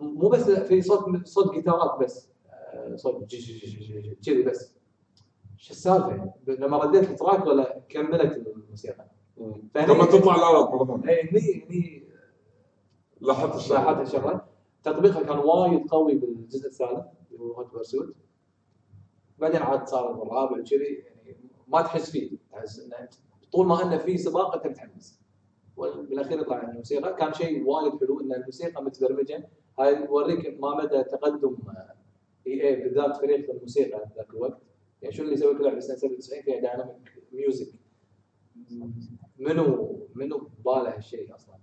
مو بس في صوت صوت جيتارات بس. آه، صوت جي- جي- جي- جي- جي- كذي بس. شو السالفة؟ يعني لما رديت ال track ولا كملت الموسيقى؟ فهني-
لما تطلع الالات مرة
إيه، هني هني
لاحظت الشغله
لاحظت الشغله تطبيقها كان وايد قوي بالجزء الثالث اللي هو Hot بعدين عاد صار الرابع وكذي يعني ما تحس فيه. تحس إنه طول ما إنه في سباق أنت متحمس. وبالاخير يطلع الموسيقى. كان شيء وايد حلو إن الموسيقى متبرمجه هاي توريك ما مدى تقدم EA بالذات فريق الموسيقى ذاك الوقت. يعني شو اللي يسوي كل لعبه سنة 97 فيها dynamic music منو؟ منو باله هالشيء أصلا؟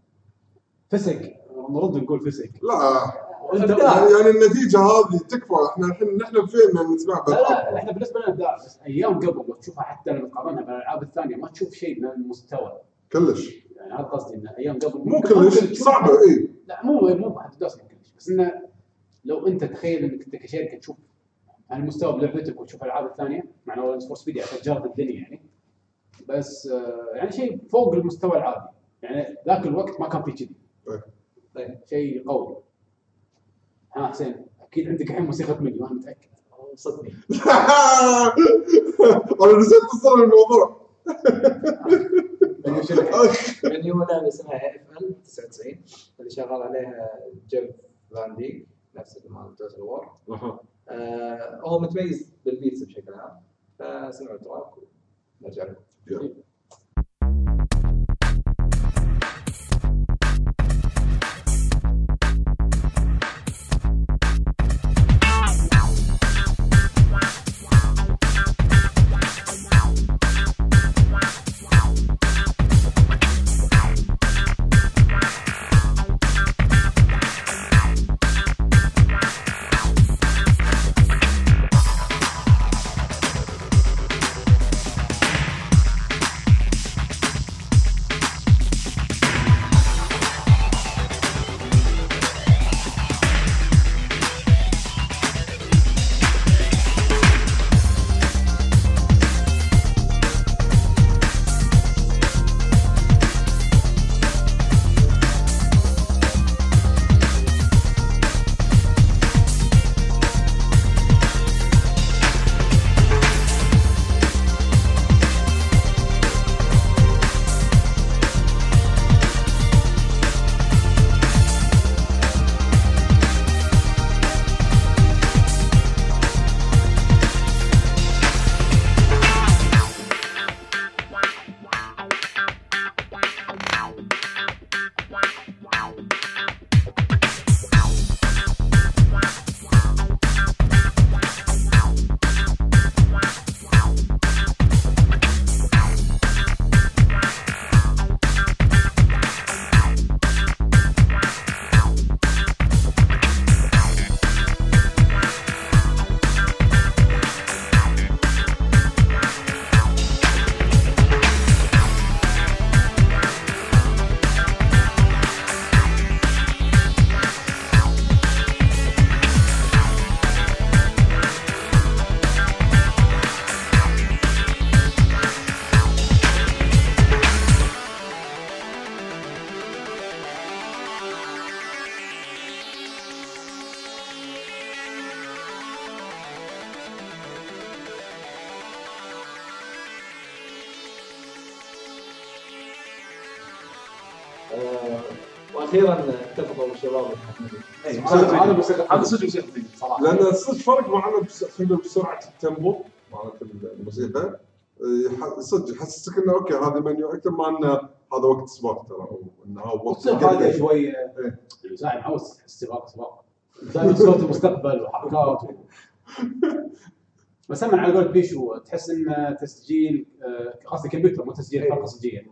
فسق نرد نقول فسق
لا. يعني يعني النتيجة هذه تكفى. إحنا الحين نحن فين نسمع
لا لا إحنا بالنسبة لنا إبداع. بس أيام قبل لو تشوفها حتى لما تقارنها بالالعاب الثانية ما تشوف شيء من المستوى.
كلش.
يعني هذا قصدي ان أيام قبل.
مو
ممكن
كلش صعبة اي
لا مو مو بحد دوس كلش بس إنه لو أنت تخيل إنك أنت كشركه تشوف على المستوى بلعبتك وتشوف الالعاب الثانية مع انه فور سبيد يعني تجارب الدنيا يعني. بس آه، يعني شيء فوق المستوى العادي. يعني ذاك الوقت ما كان في كذي.
طيب.
شيء قوي. ها حسين أكيد عندك الحين موسيقى منيو أنا متأكد.
صدقني. <laughs>
أنا نسيت أصلا الموضوع. <laughs>
منيو شركه
منيو لعبه اسمها AFL 99 اللي شغال عليها جيف فان ديك نفس اللي مال Total War آه هو متميز بال beats بشكل عام فسمعوا التراك ونرجع لكم. وأخيرا اتفقوا الشباب.
إيه، هذا هذا موسيقى هذا صدق موسيقى صراحة
لأن صدق فرق معنا بس- خلينا بسرعة ال tempo مالت الموسيقى يح- صدق يحسسك إنه okay هذا منيو أكثر ما إنه هذا وقت سباق ترى أو إنه هذا وقت
وتصير هذا
جديد.
شوية
إيه.
سباق سباق صوت المستقبل وحركات و... بس هم على قول بيشو تحس ان تسجيل قصدي كمبيوتر مو تسجيل
إيه.
فرقه صجيه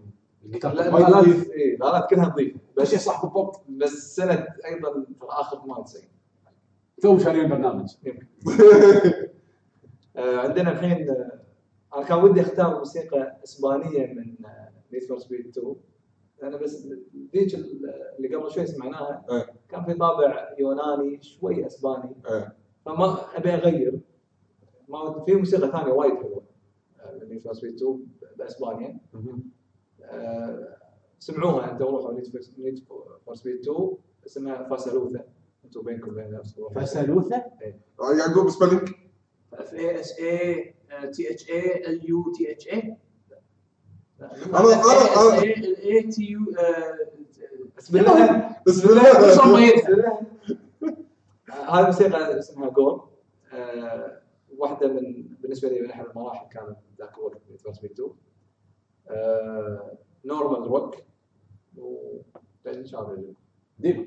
الجيتار
لا إيه، الالات كلها نظيفه
بس
بس
صح بالضبط
بس سنه أيضا في الآخر 98
تو شارين برنامج. <laughs>
آه، عندنا الحين آه، أنا كان ودي أختار موسيقى إسبانية من Need for Speed 2 أنا بس ذيك اللي قبل شوي سمعناها
إيه.
كان في طابع يوناني شوي إسباني.
إيه.
فما أبي أغير. ما في موسيقى ثانية وايد حلوة نيد فور سبيد 2 باسبانيا سمعوها انت وروحوا نيد فور سبيد 2 اسمها فاسالوثا أنتم بينكم وبين نفسكم
فسالوثه
آه، يعقوب سبيلينج.
اف اي اس اي تي اتش اي ال يو تي اتش اي
أنا- أنا- أنا-
الاي تي يو
بسم الله
بسم الله
هذه الموسيقى اسمها جول آه واحدة من بالنسبة لي من أحد المراحل كانت ذاك الوقت سبيد 2 آه نورمال روك و إن شاء الله.
ديما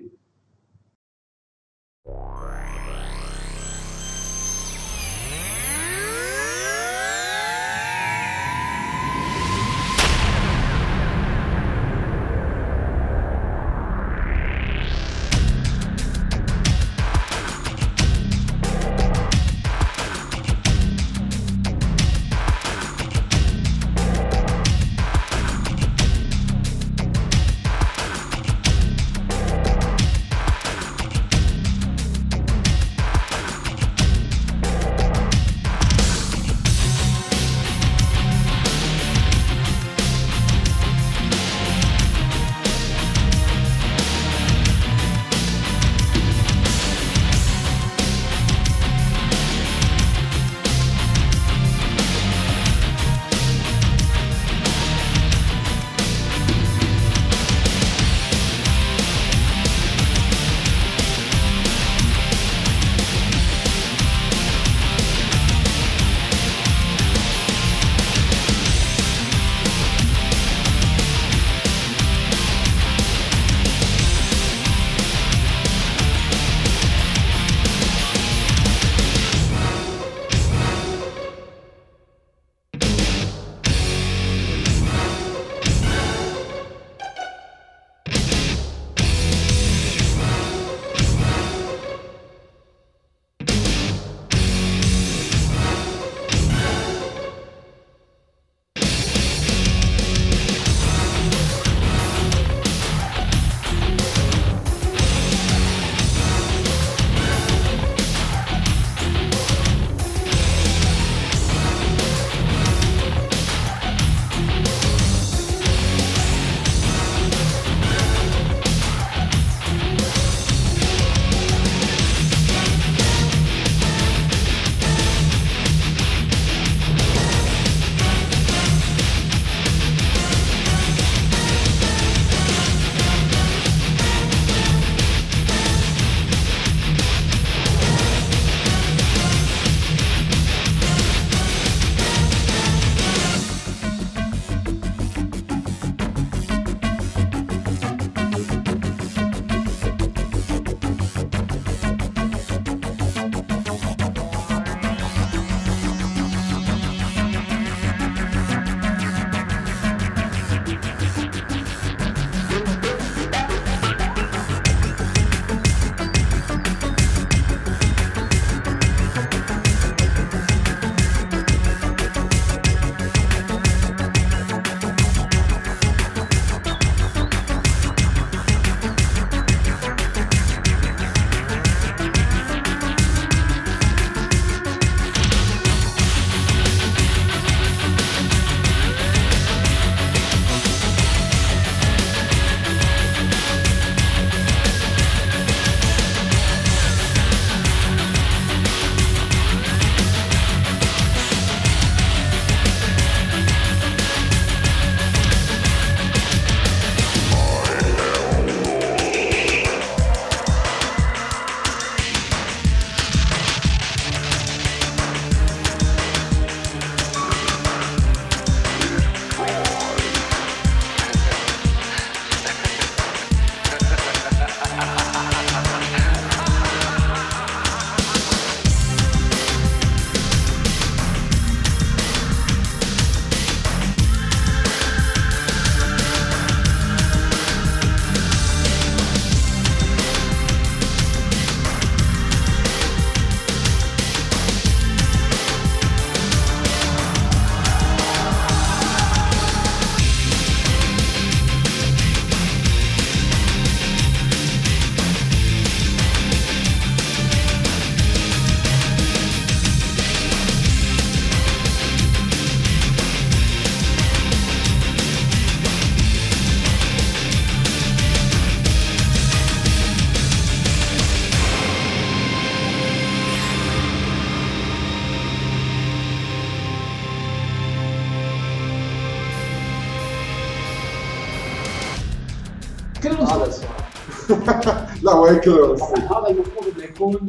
هذا
المفروض إنه يكون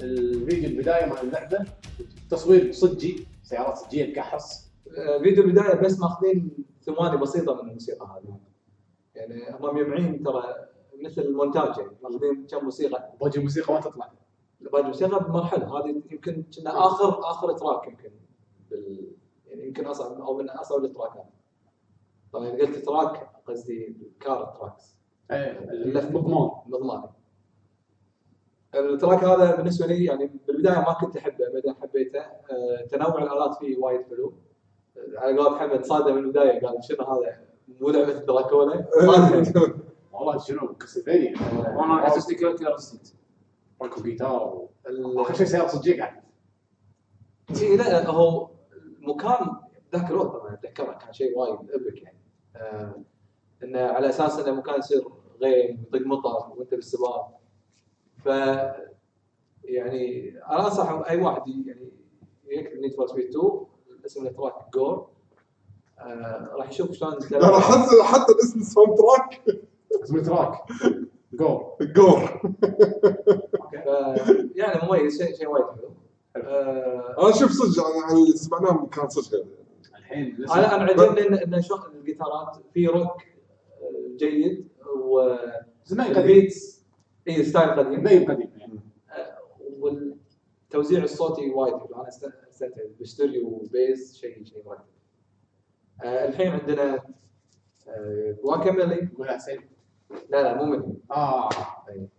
الفيديو البداية مال اللعبة تصوير صجي سيارات صجية تقحص
آه، فيديو البداية بس ماخذين ثواني بسيطة من الموسيقى هذه. يعني هم مجمعين ترى مثل مونتاج يعني ماخذين كم موسيقى.
باقي الموسيقى ما تطلع.
باقي الموسيقى بمرحلة. هذه يمكن كنا اخر آخر تراك يمكن بال يعني يمكن اصعب أو من أصعب التراكات. طبعا قلت track قصدي car tracks.
إيه المضمون
مضماني ال track هذا بالنسبة لي يعني بالبداية ما كنت أحبه بعدين حبيته. آه، تنوع الآلات فيه وايد حلو. آه، على قول محمد صادم من البداية قال شنو هذا؟ مو لعبه دراكولا صادم. <laughs>
والله شنو Castlevania
وأنا حسسني كذا كذا رسيت
ماكو جيتار آخر شيء سياره صجيه قاعد
إيه لا هو مكان ذاك الوقت طبعا أتذكره كان شيء وايد epic يعني. آه انه على أساس إنه مكان يصير غيم يطق مطر وأنت بالسباق. ف يعني أنا أنصح اي واحد يعني يكتب Need for Speed 2 اسم ال track جور آه راح يشوف شلون
حتى حتى الاسم soundtrack
اسمه track. جو
جور
ف- يعني مميز شيء شيء وايد حلو. آه
أنا شوف صدق يعني على اللي سمعناه كان صدق. يعني.
الحين
أنا أنا عجبني ان إن شلون الجيتارات في روك جيد و
زمان قديم.
اي style قديم.
مبين قديم يعني.
آه، والتوزيع الصوتي وايد حلو أنا أست- أستمتع. باستوديو و bass شيء شيء مرتب آه، الحين عندنا Guacamelee
يقول حسين.
لا لا مو مني.
آه.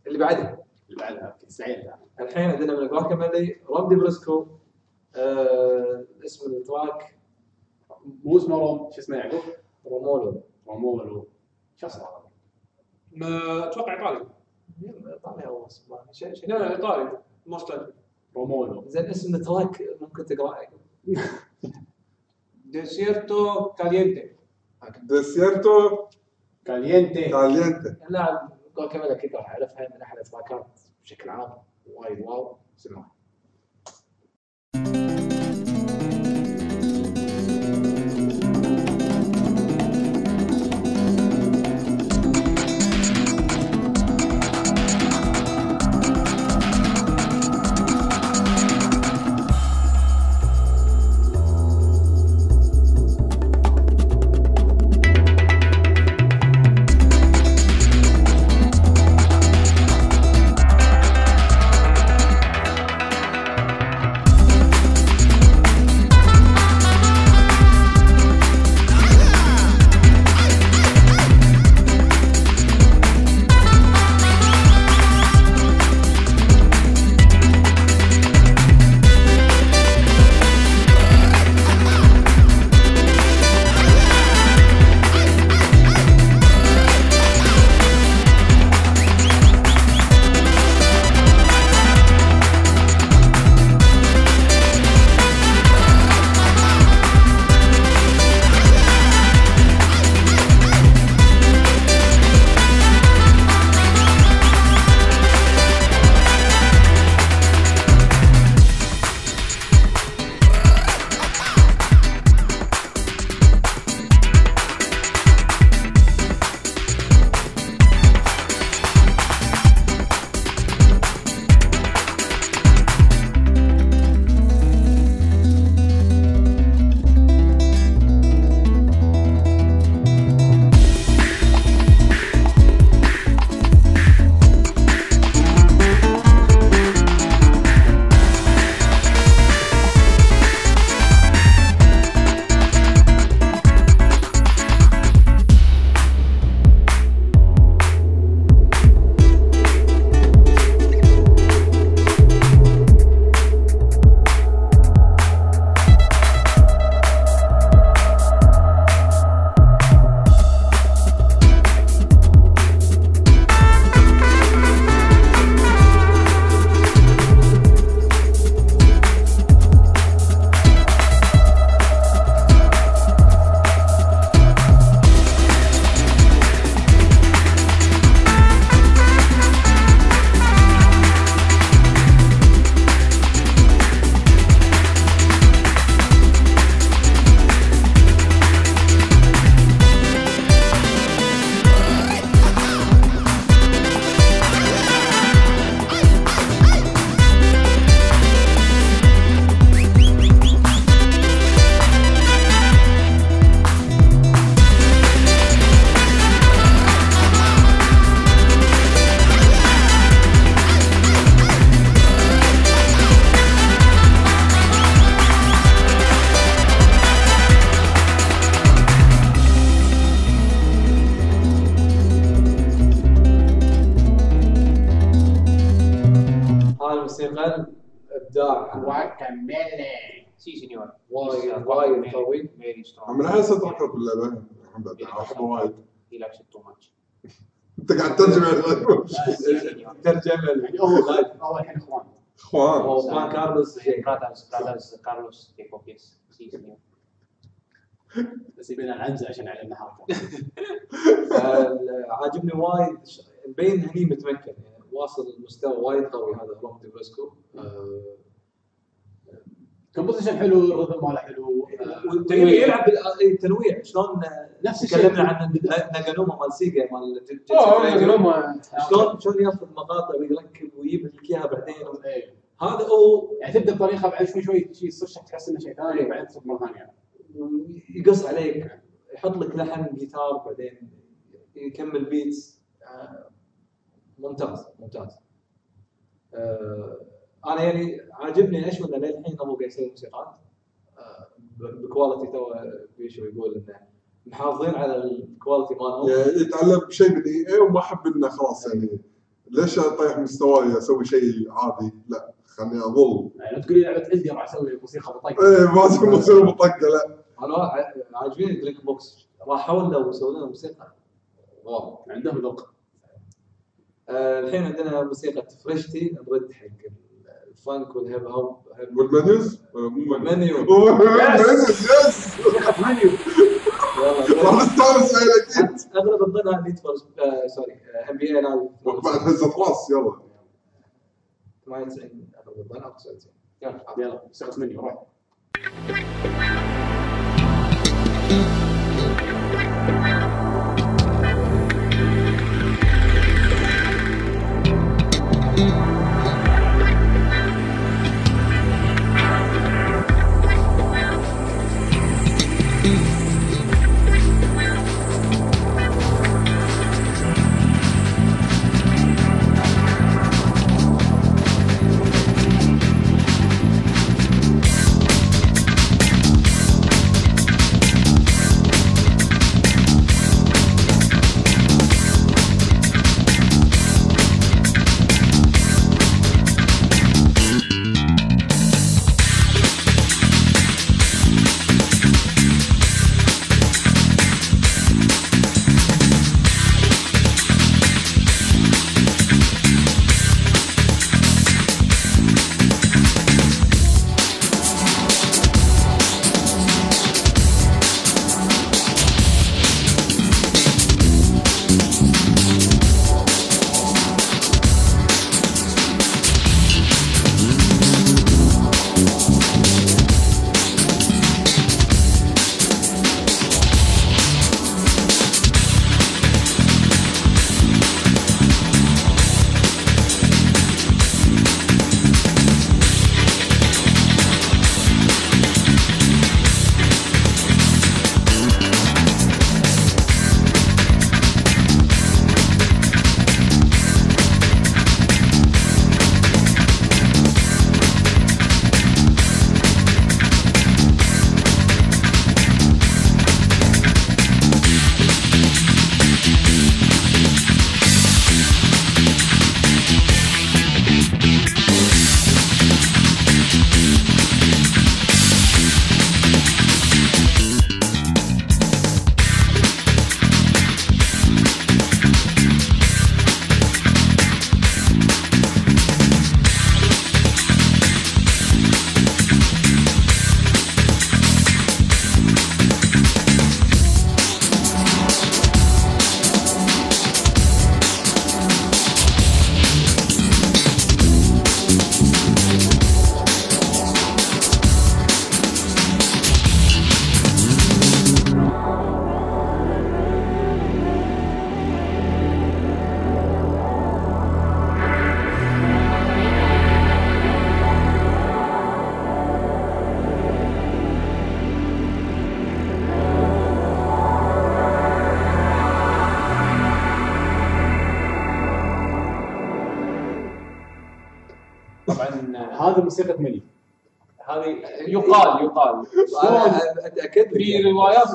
اللي بعدها
اللي بعدها okay سعيد.
الحين عندنا من Guacamelee Rom Di Prisco آه، اسم ال track.
مو اسمه روم شو اسمه يعقوب؟
رومولو.
رومولو.
ما أتوقع إيطالي.
طالع هو
لا لا إيطالي. most likely
رومولو
زين اسم ال track ممكن تقرأه؟ <laughs>
Desierto Caliente.
Desierto
Caliente.
Caliente.
لا Guacamelee أكيد راح؟ أعرفها من أحد التراكات بشكل عام. وايد wow. اسمعها ترجمه
يعني هو هو الحين اخوان
اخوان
كارلوس
براذرز كارلوس كيكوكيس سينيور <laughs>
بس يبينا العنزه عشان يعلمنا حركه
عاجبني وايد مبين هني متمكن يعني واصل مستوى وايد قوي هذا روك ديفرسكو
كومبوزيشن حلو الرذم ماله حلو آه،
والتنويع. يلعب بال- إيه، التنويع. شلون
نفس الشيء.
تكلمنا عن ناجانوما مال سيجا مال.
نجوم
شلون شلون ياخذ مقاطع ويركب ويجيب لك اياها بعدين
إيه.
هذا هو
يعني تبدا بطريقه بعدين شوي شوي يصير تحس إنه شيء ثاني وبعدين تصير مرة ثانية.
يقص عليك. يحط لك لحن جيتار بعدين يكمل beats آه، ممتاز ممتاز. آه، أنا يعني عاجبني اشوى انه للحين هو قاعد يسوي موسيقات آه، ب quality تو بيشو يقول إنه محافظين على ال quality مالهم.
يعني يتعلم شيء من EA وما أحب إنه خلاص يعني. ليش أطيح مستواي أسوي شيء عادي؟ لا خليني أظل.
يعني تقول لي لعبة indie راح أسوي موسيقى بطيء
إيه ما أسوي موسيقى مطقه لا.
أنا ع- عاجبيني Drinkbox راحوا لو يسوون لنا موسيقى. wow
عندهم ذوق.
آه، الحين عندنا موسيقى فريشتي نرد حق ال funk وال hip
hop hip- وال menus ولا مو menus
menu
هو menus yes
موسيقى منيو
يلا
راح نستانس عليه أكيد
اغلب الظن Need for sorry NBA Live
بعد هزه راس يلا
98 اغلب الظن أو 99
يلا يلا موسيقى منيو روح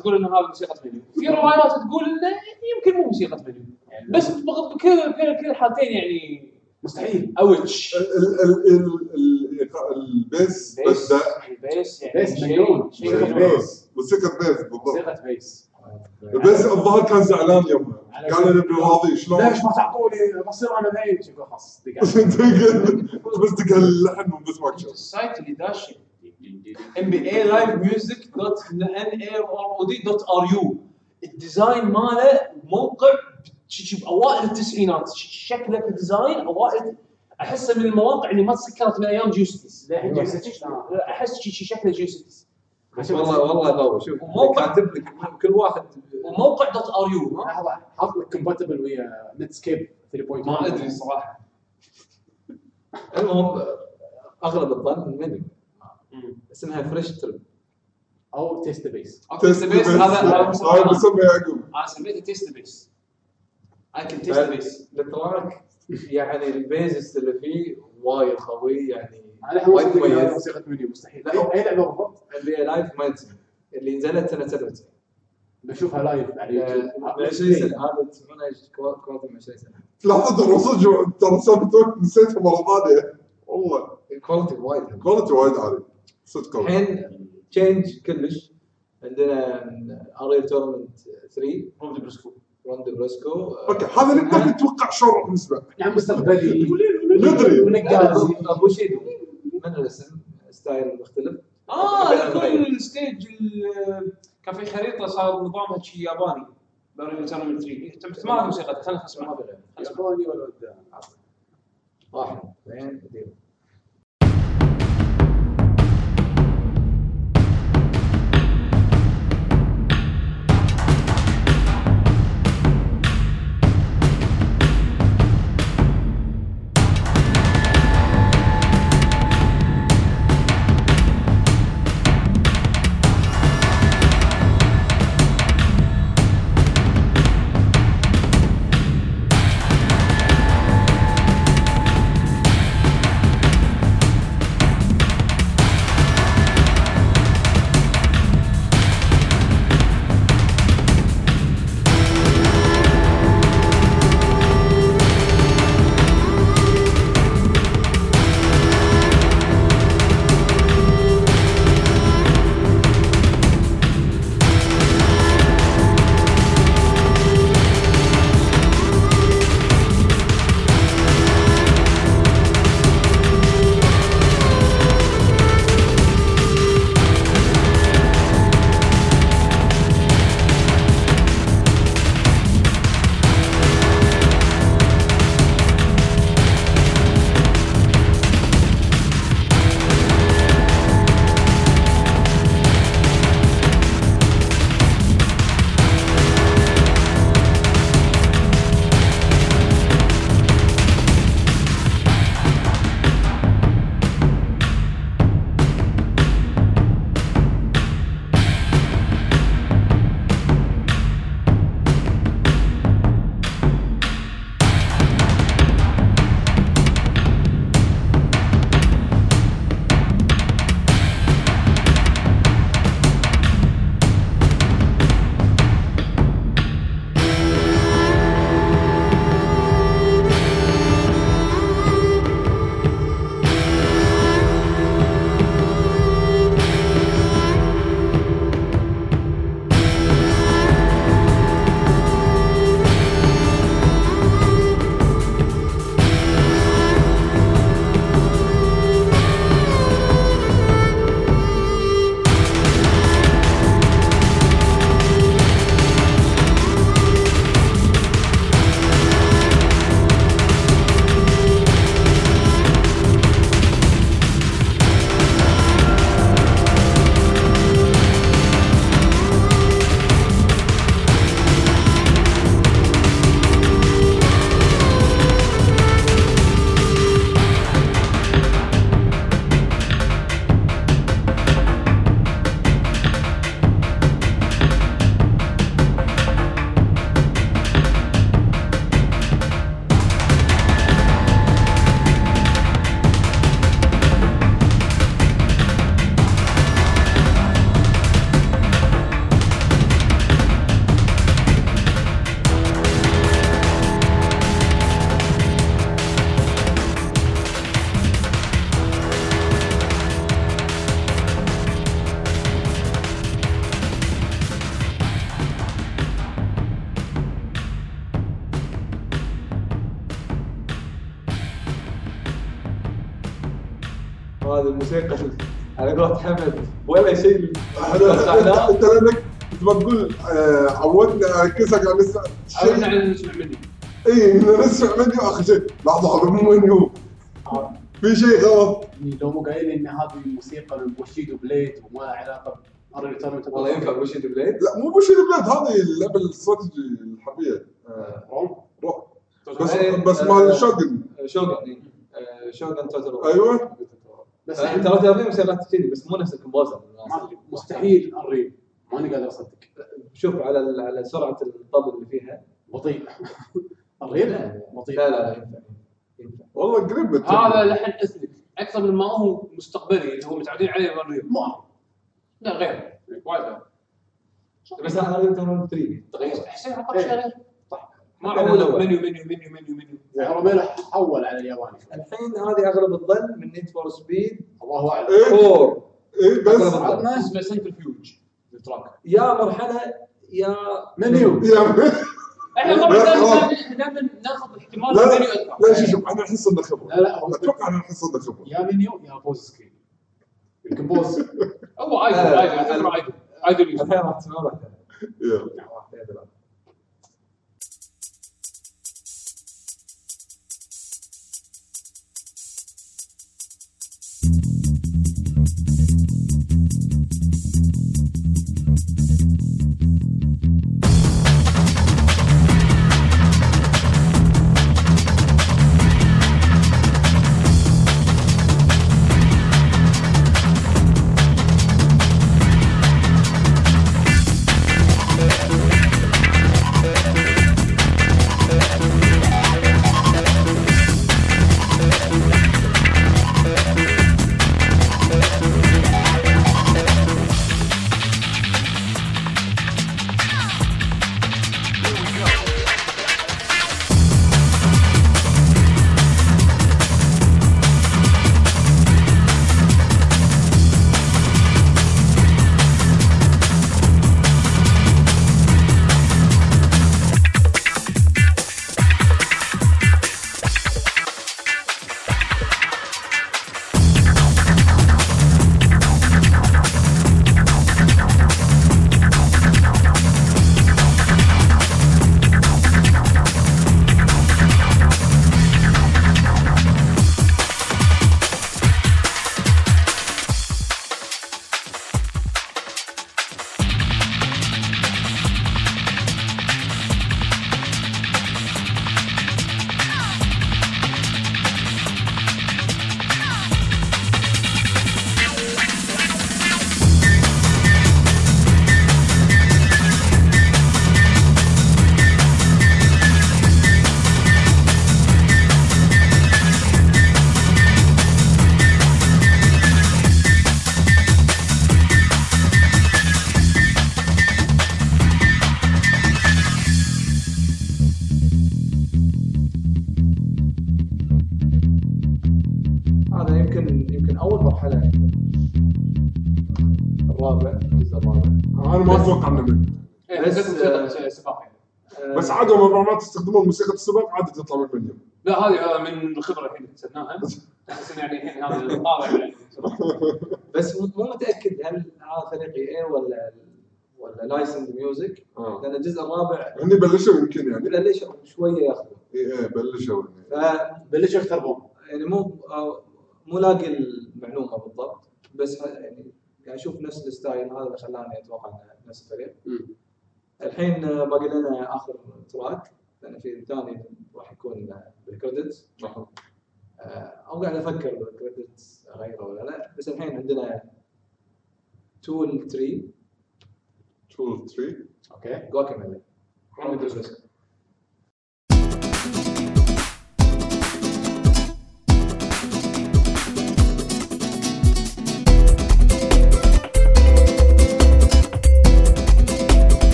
تقول ان هذا موسيقى منيو في روايات تقول إنه يمكن مو موسيقى منيو بس بكل كل كل الحالتين يعني
مستحيل.
اوتش
ال- ال- ال- ال- البيس
بيس
بدا
البيس يعني
بيس موسيقى. بيس
موسيقى بيس بالضبط.
موسيقى بيس
البيس الظاهر كان زعلان يومها قال أنا ابن راضي شلون؟
ليش ما تعطوني بصير أنا شوف خلاص. <laughs>
بس تقل اللحن وبس ما تشوف
السايت اللي داش يو ال design ماله موقع ش- ش- أوائل التسعينات. شكله ك design أوائل. أحسه من المواقع اللي ما تسكرت من
أيام؟ آه.
أحس شي- شكله GeoCities
والله والله ضوء شوف
وموقع-
كاتب لك كل واحد
وموقع dot ru
لحظة حاط لك compatible ويا Netscape 3.1
ما أدري صراحة.
المهم أغلب الظن منيو اسمها فريش ترب
أو تيست بيس
تيست بيس هذا هذا
هاي
مسمى-
بسمي يعقوب
أنا سميته تيست بيس اي كان تيست بيس
التراك يعني البيزس اللي فيه وايد قوي يعني وايد مميز.
موسيقى منيو مستحيل.
لا.
اي أي لعبة بالضبط؟
اللي لايف ما اللي نزلت سنة 97
بشوفها لايف على
ب
اليوتيوب
20 سنة. هذا تسمعونه كواليتي من 20 سنة.
لحظه ترى صدق ترى سالفه نسيتها مرة ثانية. والله.
الكواليتي وايد حلو.
كواليتي وايد عالي. صدق قوي
الحين تشينج كلش. عندنا اريل تورنمنت 3
روند بريسكو
روند بريسكو
أوكي هذا نقدر نتوقع شلون راح نسمع
يعني مستقبلي.
ندري.
ونقازي.
ابو شيدو من الاسم؟ ستايل مختلف.
آه كل ستيج ال- كان في خريطة صار نظامها شيء ياباني. باريو تورنمنت 3 تبي تسمع الموسيقى خلينا نسمع
ياباني ولا
واحد. اثنين
كسك على نسمع
عودنا
شيء.
على نسمع مني.
اي نسمع منيو اخر شيء. لحظه هذا مو منيو في شيء غلط؟
لو مو قايل إن هذه الموسيقى من بوشيدو بليد وما لها علاقة باري تورنمنت
والله ينفع بوشيد بليد؟
لا مو بوشي بلاد هذه اللعبة الاستراتيجي الحربية. آه،
روم؟
رو- بس
إيه،
بس
آه،
مال شوغن.
شوغن آه، شوغن توتال
أيوه.
بس
آه،
يعني
ترى ترى في مسيرات كذي بس مو نفس الكومبوزر.
مستحيل انريل ماني قادر أصدق.
شوف على على سرعة الطبل اللي فيها.
بطيء. انريل بطيء.
لا لا لا ينفع ينفع.
والله قريب
هذا لحن اثني أكثر من ما هو مستقبلي اللي هو متعودين عليه بالريل
مو
لا غير. وايد غير.
بس أنا هذا ترى 3
تغير حسين عطاك
إيه. صح
ما
الأول.
منيو منيو منيو منيو منيو.
يعني روميلو حول على الياباني.
الحين هذه أغلب الظن من نيد فور سبيد
الله أعلم.
إيه
4
إيه بس.
عطنا اسمه Centrifuge ال track
يا مرحلة يا
منيو
يا <laughs>
إحنا طبعا دائما ناخذ احتمال
لا لا شوف شوف إحنا الحين صرنا خبره
لا لا
أتوقع إحنا الحين صرنا خبره
يا منيو يا pause screen يمكن pause. <laughs>
هو idle
لا، لا،
idle السباق عاده تطلع من المنيو
لا هذه هذا من الخبرة الحين اللي اكتسبناها إن يعني الحين هذا <laughs> الطابع يعني.
بس مو متأكد هل هذا فريق EA ولا ولا licensed music
آه.
لأن الجزء الرابع
هني بلشوا يمكن يعني.
ليش شوية ياخذون
EA إيه بلشوا.
ف
بلشوا يختربون.
يعني مو آه، مو لاقي المعلومة بالضبط. بس يعني قاعد أشوف نفس الستايل هذا اللي خلاني أتوقع إنه نفس الفريق. الحين آه، باقي لنا آخر تراك. لأن في الثاني راح يكون بالكريدتس آه، أو قاعد أفكر بالكريدتس أغيره ولا لا. بس الحين عندنا تول 3
تول 3
أوكي.
جواكاميلي
اقوى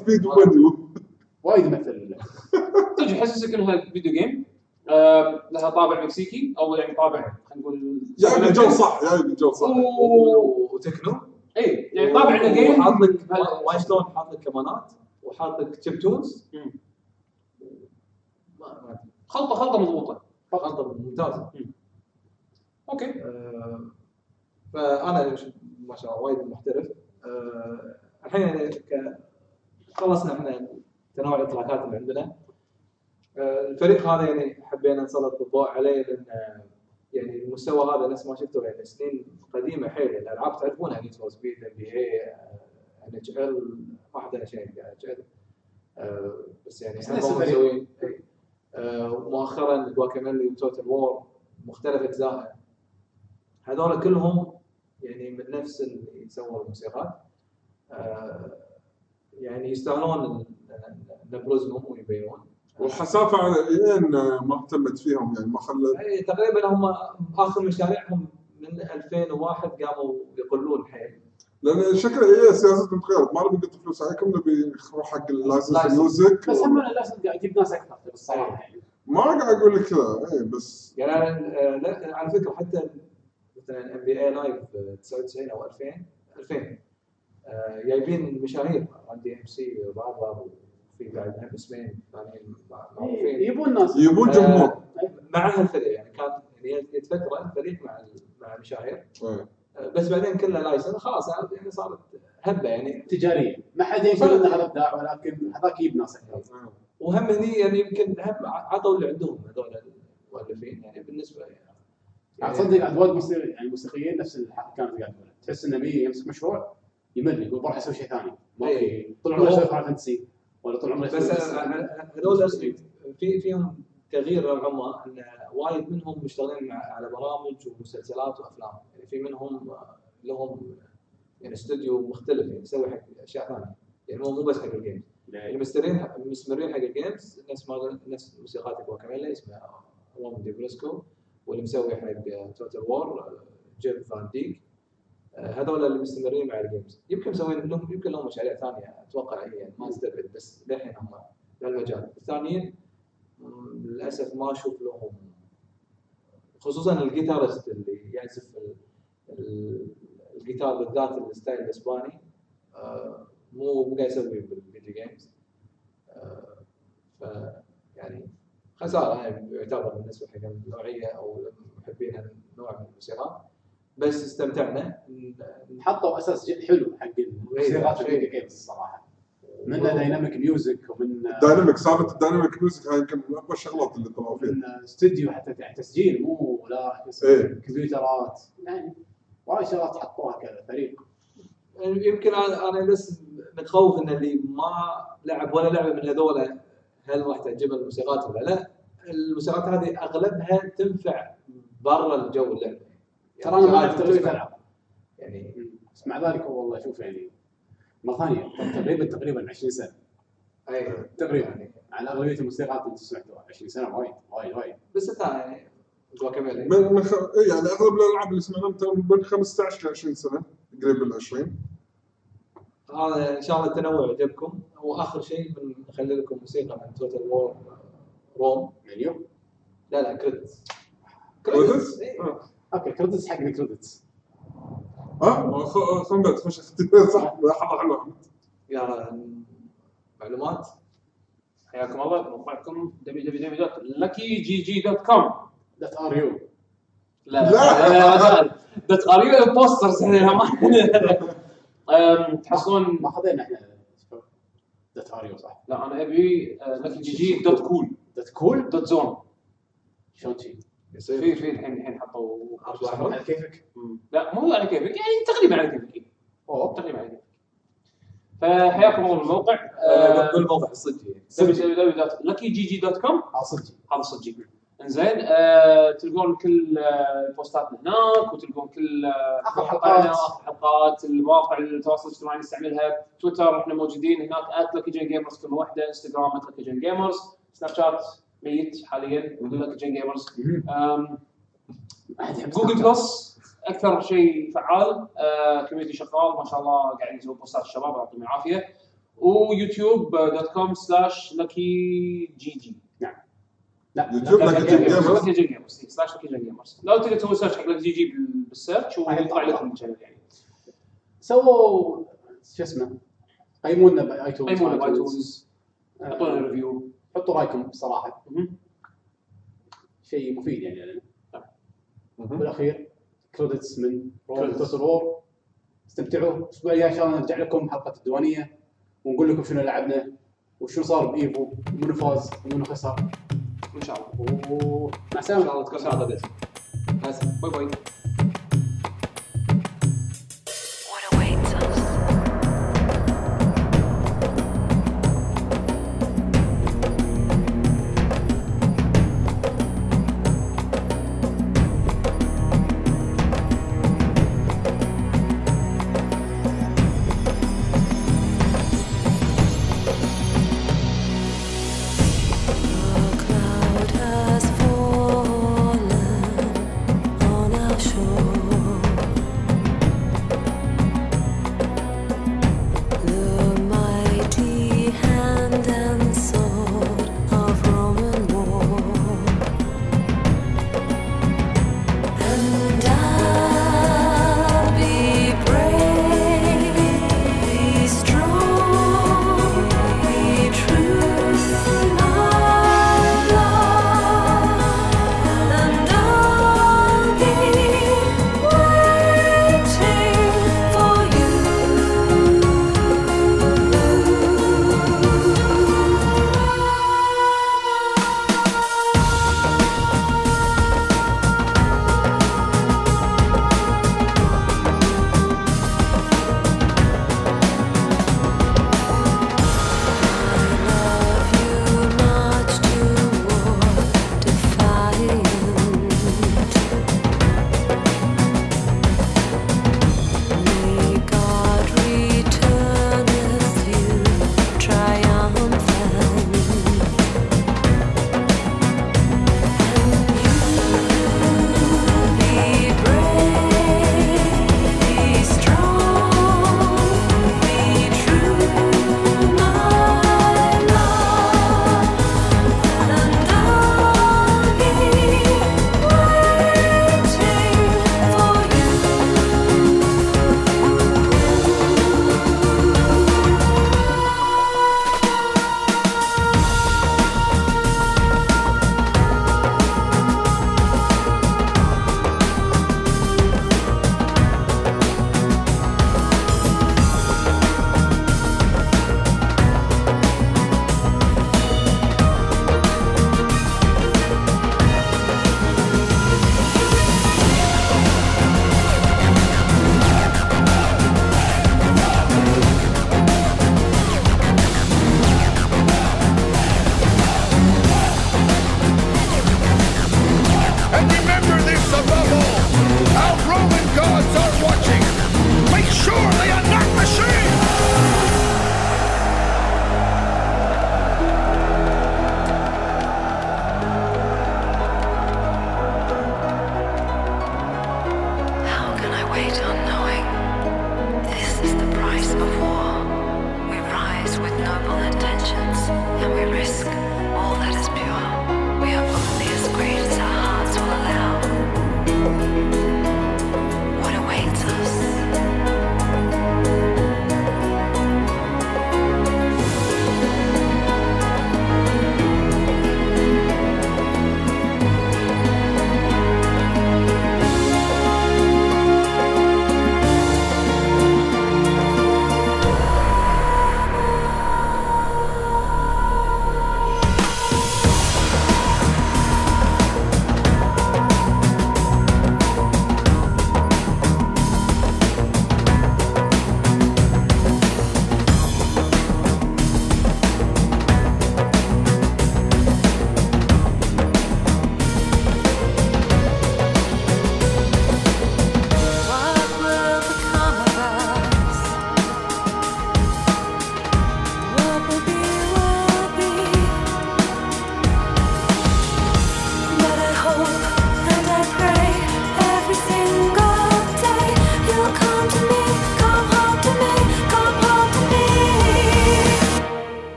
speed
وايد
يمثل اللعبه
تجي يحسسك انها video game؟ آه، لها طابع مكسيكي أو يعني طابع خلينا نقول
جاي بالجو صح جاي بالجو صح.
وتكنو؟
اي يعني طابع إنه game.
حاط لك شلون حاط لك كمانات؟ وحاط لك chip tunes.
خلطه خلطة مضبوطة.
خلطة ممتازة.
okay.
آه، فأنا ش- ما شاء الله وايد محترف. آه، الحين يعني ك- خلصنا إحنا تنوع الاطلاقات اللي عندنا. آه، الفريق هذا يعني حبينا نسلط الضوء عليه لأن آه، يعني المستوى هذا نفس ما شفتوا يعني سنين قديمة حيل. يعني الألعاب تعرفونها نيد فور سبيد ام بي اي NHL ما حد شيء ان اتش ال بس يعني إي. آه، ومؤخرا Guacamelee و Total War مختلف اجزائها هذول كلهم يعني من نفس اللي سووا الموسيقات آه، يعني يستاهلون نبرزهم ويبينون.
والحسافه على EA ان ما اهتمت فيهم يعني ما خلت
يعني تقريبا هم آخر مشاريعهم من 2001 قاموا يقلون حيل.
لأن شكل EA سياستهم تغيرت ما نبي نقط فلوس عليكم نبي نروح حق ال
license
license.
music بس هم لازم قاعد يجيب ناس أكثر بالصراحه يعني
ما قاعد أقول لك كذا إي بس
يعني آه، على فكرة حتى مثلا NBA Live 99 أو 2000 2000 آه، جايبين مشاهير عندي MC rapper وفي بعد اسمين ثانيين مع- معروفين
يبون ناس.
يبون جمهور.
مع هالفريق يعني كان يعني جت فتره الفريق مع مع المشاهير
إيه.
آه، بس بعدين كله license خلاص يعني صارت هبة يعني.
تجارية. ما حد يقول ان هذا إبداع ولكن هذاك يجيب ناس. أكثر
وهم هني يعني يمكن هم عطوا اللي عندهم هذول المؤلفين يعني بالنسبة يعني.
يعني تصدق موسيقى يعني موسيقيين نفس اللي كانت قاعد تقول تحس انه بيجي يمسك مشروع. يمل يقول بروح أسوي شيء ثاني. ما
إيه.
في طول عمره يسوي Final Fantasy ولا طول عمره
بس هذول في فيهم تغيير نوعا إن وايد منهم مشتغلين على برامج ومسلسلات وأفلام. يعني في منهم آه، لهم يعني استوديو مختلف يعني يسوي حق أشياء ثانية. يعني مو مو بس حق ال games. اللي مستمرين مستمرين حق ال games نفس ما نفس موسيقات جواكاميلا اسمها روم دي بريسكو واللي مسوي حق Total War جيف فان ديك هذول اللي مستمرين مع ال games. يمكن مسوين لهم يمكن لهم مشاريع ثانية أتوقع هي يعني ما أستبعد بس للحين هم بهالمجال الثانيين للأسف ما أشوف لهم خصوصا ال guitarist اللي يعزف ال- ال- الجيتار بالذات ال style الإسباني آه، مو مو قاعد يسوي بال video games آه، ف يعني خسارة يعني يعتبر بالنسبة حق النوعيه أو محبين النوع من الموسيقى. بس استمتعنا.
حطوا أساس جد حلو حق الموسيقات
شيء.
الفيديو جيمز الصراحة. من دايناميك ميوزك ومن
دايناميك سالفة الدايناميك ميوزك هاي يمكن من أقوى الشغلات اللي طلعوا فيها.
من استوديو حتى يعني تسجيل مو لا
إيه.
كمبيوترات. يعني وايد شغلات حطوها كفريق.
يمكن أنا أنا بس متخوف إن اللي ما لعب ولا لعبة من هذول هل راح تعجبه الموسيقات ولا لا؟ الموسيقات هذه أغلبها تنفع برا الجو اللعبة.
ترى أنا ما
تنفع.
العاب
يعني
بس مع ذلك والله شوف يعني مرة ثانية تقريبا تقريبا 20 سنة.
اي
تقريبا.
يعني
على أغلبية الموسيقات اللي سمعتوها 20 سنة وايد وايد وايد.
بس انت يعني جواكاميلي
من من خ... إيه يعني أغلب الألعاب اللي سمعناها ترى من 15 ل 20 سنة قريب ال 20
هذا إن شاء الله التنوع عجبكم واخر شيء بنخلي لكم موسيقى من توتال وور روم
منيو
لا لا كريدتس
كريدتس؟
أوكي كريدتس حق الكريدتس
ها؟ خ- خمبت خش <laughs> صح لحظه حلوة
يا معلومات.
حياكم الله. موقعكم www.luckygg.com
ذات ار يو
لا
لا.
لا لا دوت ار يو بوسترز إحنا ما تحصلون.
ما خذينا إحنا. ذات ار يو صح.
لا أنا أبي لكي جي جي دوت كول
ذات كول
دوت زون
شلون شي
يصير.
في في الحين الحين حطوا.
على كيفك؟
لا مو على كيفك يعني تقريبا على كيفك.
أوه.
تقريبا على كيفك. فحياكم الله بالموقع.
آه، بالموقع الصجي
www.luckygg.com
آه صدق.
هذا صدق. إنزين آه تلقون كل آه بوستاتنا هناك وتلقون كل آه
آخر
مواقعنا،
حلقات.
آخر حلقات المواقع التواصل الاجتماعي نستعملها. تويتر إحنا موجودين هناك @luckygen gamers كلمة واحدة انستغرام @luckygen gamers. سناب شات ميت حاليا luckygen gamers آم، Google Plus أكثر شيء فعال آه community شغال ما شاء الله قاعدين يسوون posts ات الشباب يعطيهم العافية. ويوتيوب دوت كوم سلاش لكي جي جي
لا
يوتيوب لك جيمرز
لكي جي جيمرز سلاش لكي جي جيمرز لو تقدر تسوي search حق Lucky G G بال- بال search ويطلع لكم ال channel يعني.
سووا شو اسمه؟ قيمونا بال iTunes
قيمونا بال iTunes أعطونا
آه،
review
حطوا رايكم
بصراحة.
شيء مفيد يعني. لنا
مهم.
بالأخير credits من. Total War استمتعوا. الأسبوع الجاي إن شاء الله نرجع لكم حلقة الديوانية ونقول لكم شنو لعبنا وشنو صار بإيفو. ومنو فاز ومنو خسر.
إن شاء الله.
ومع
ان
السلامة.
شاء الله تكون
السلامة. bye bye.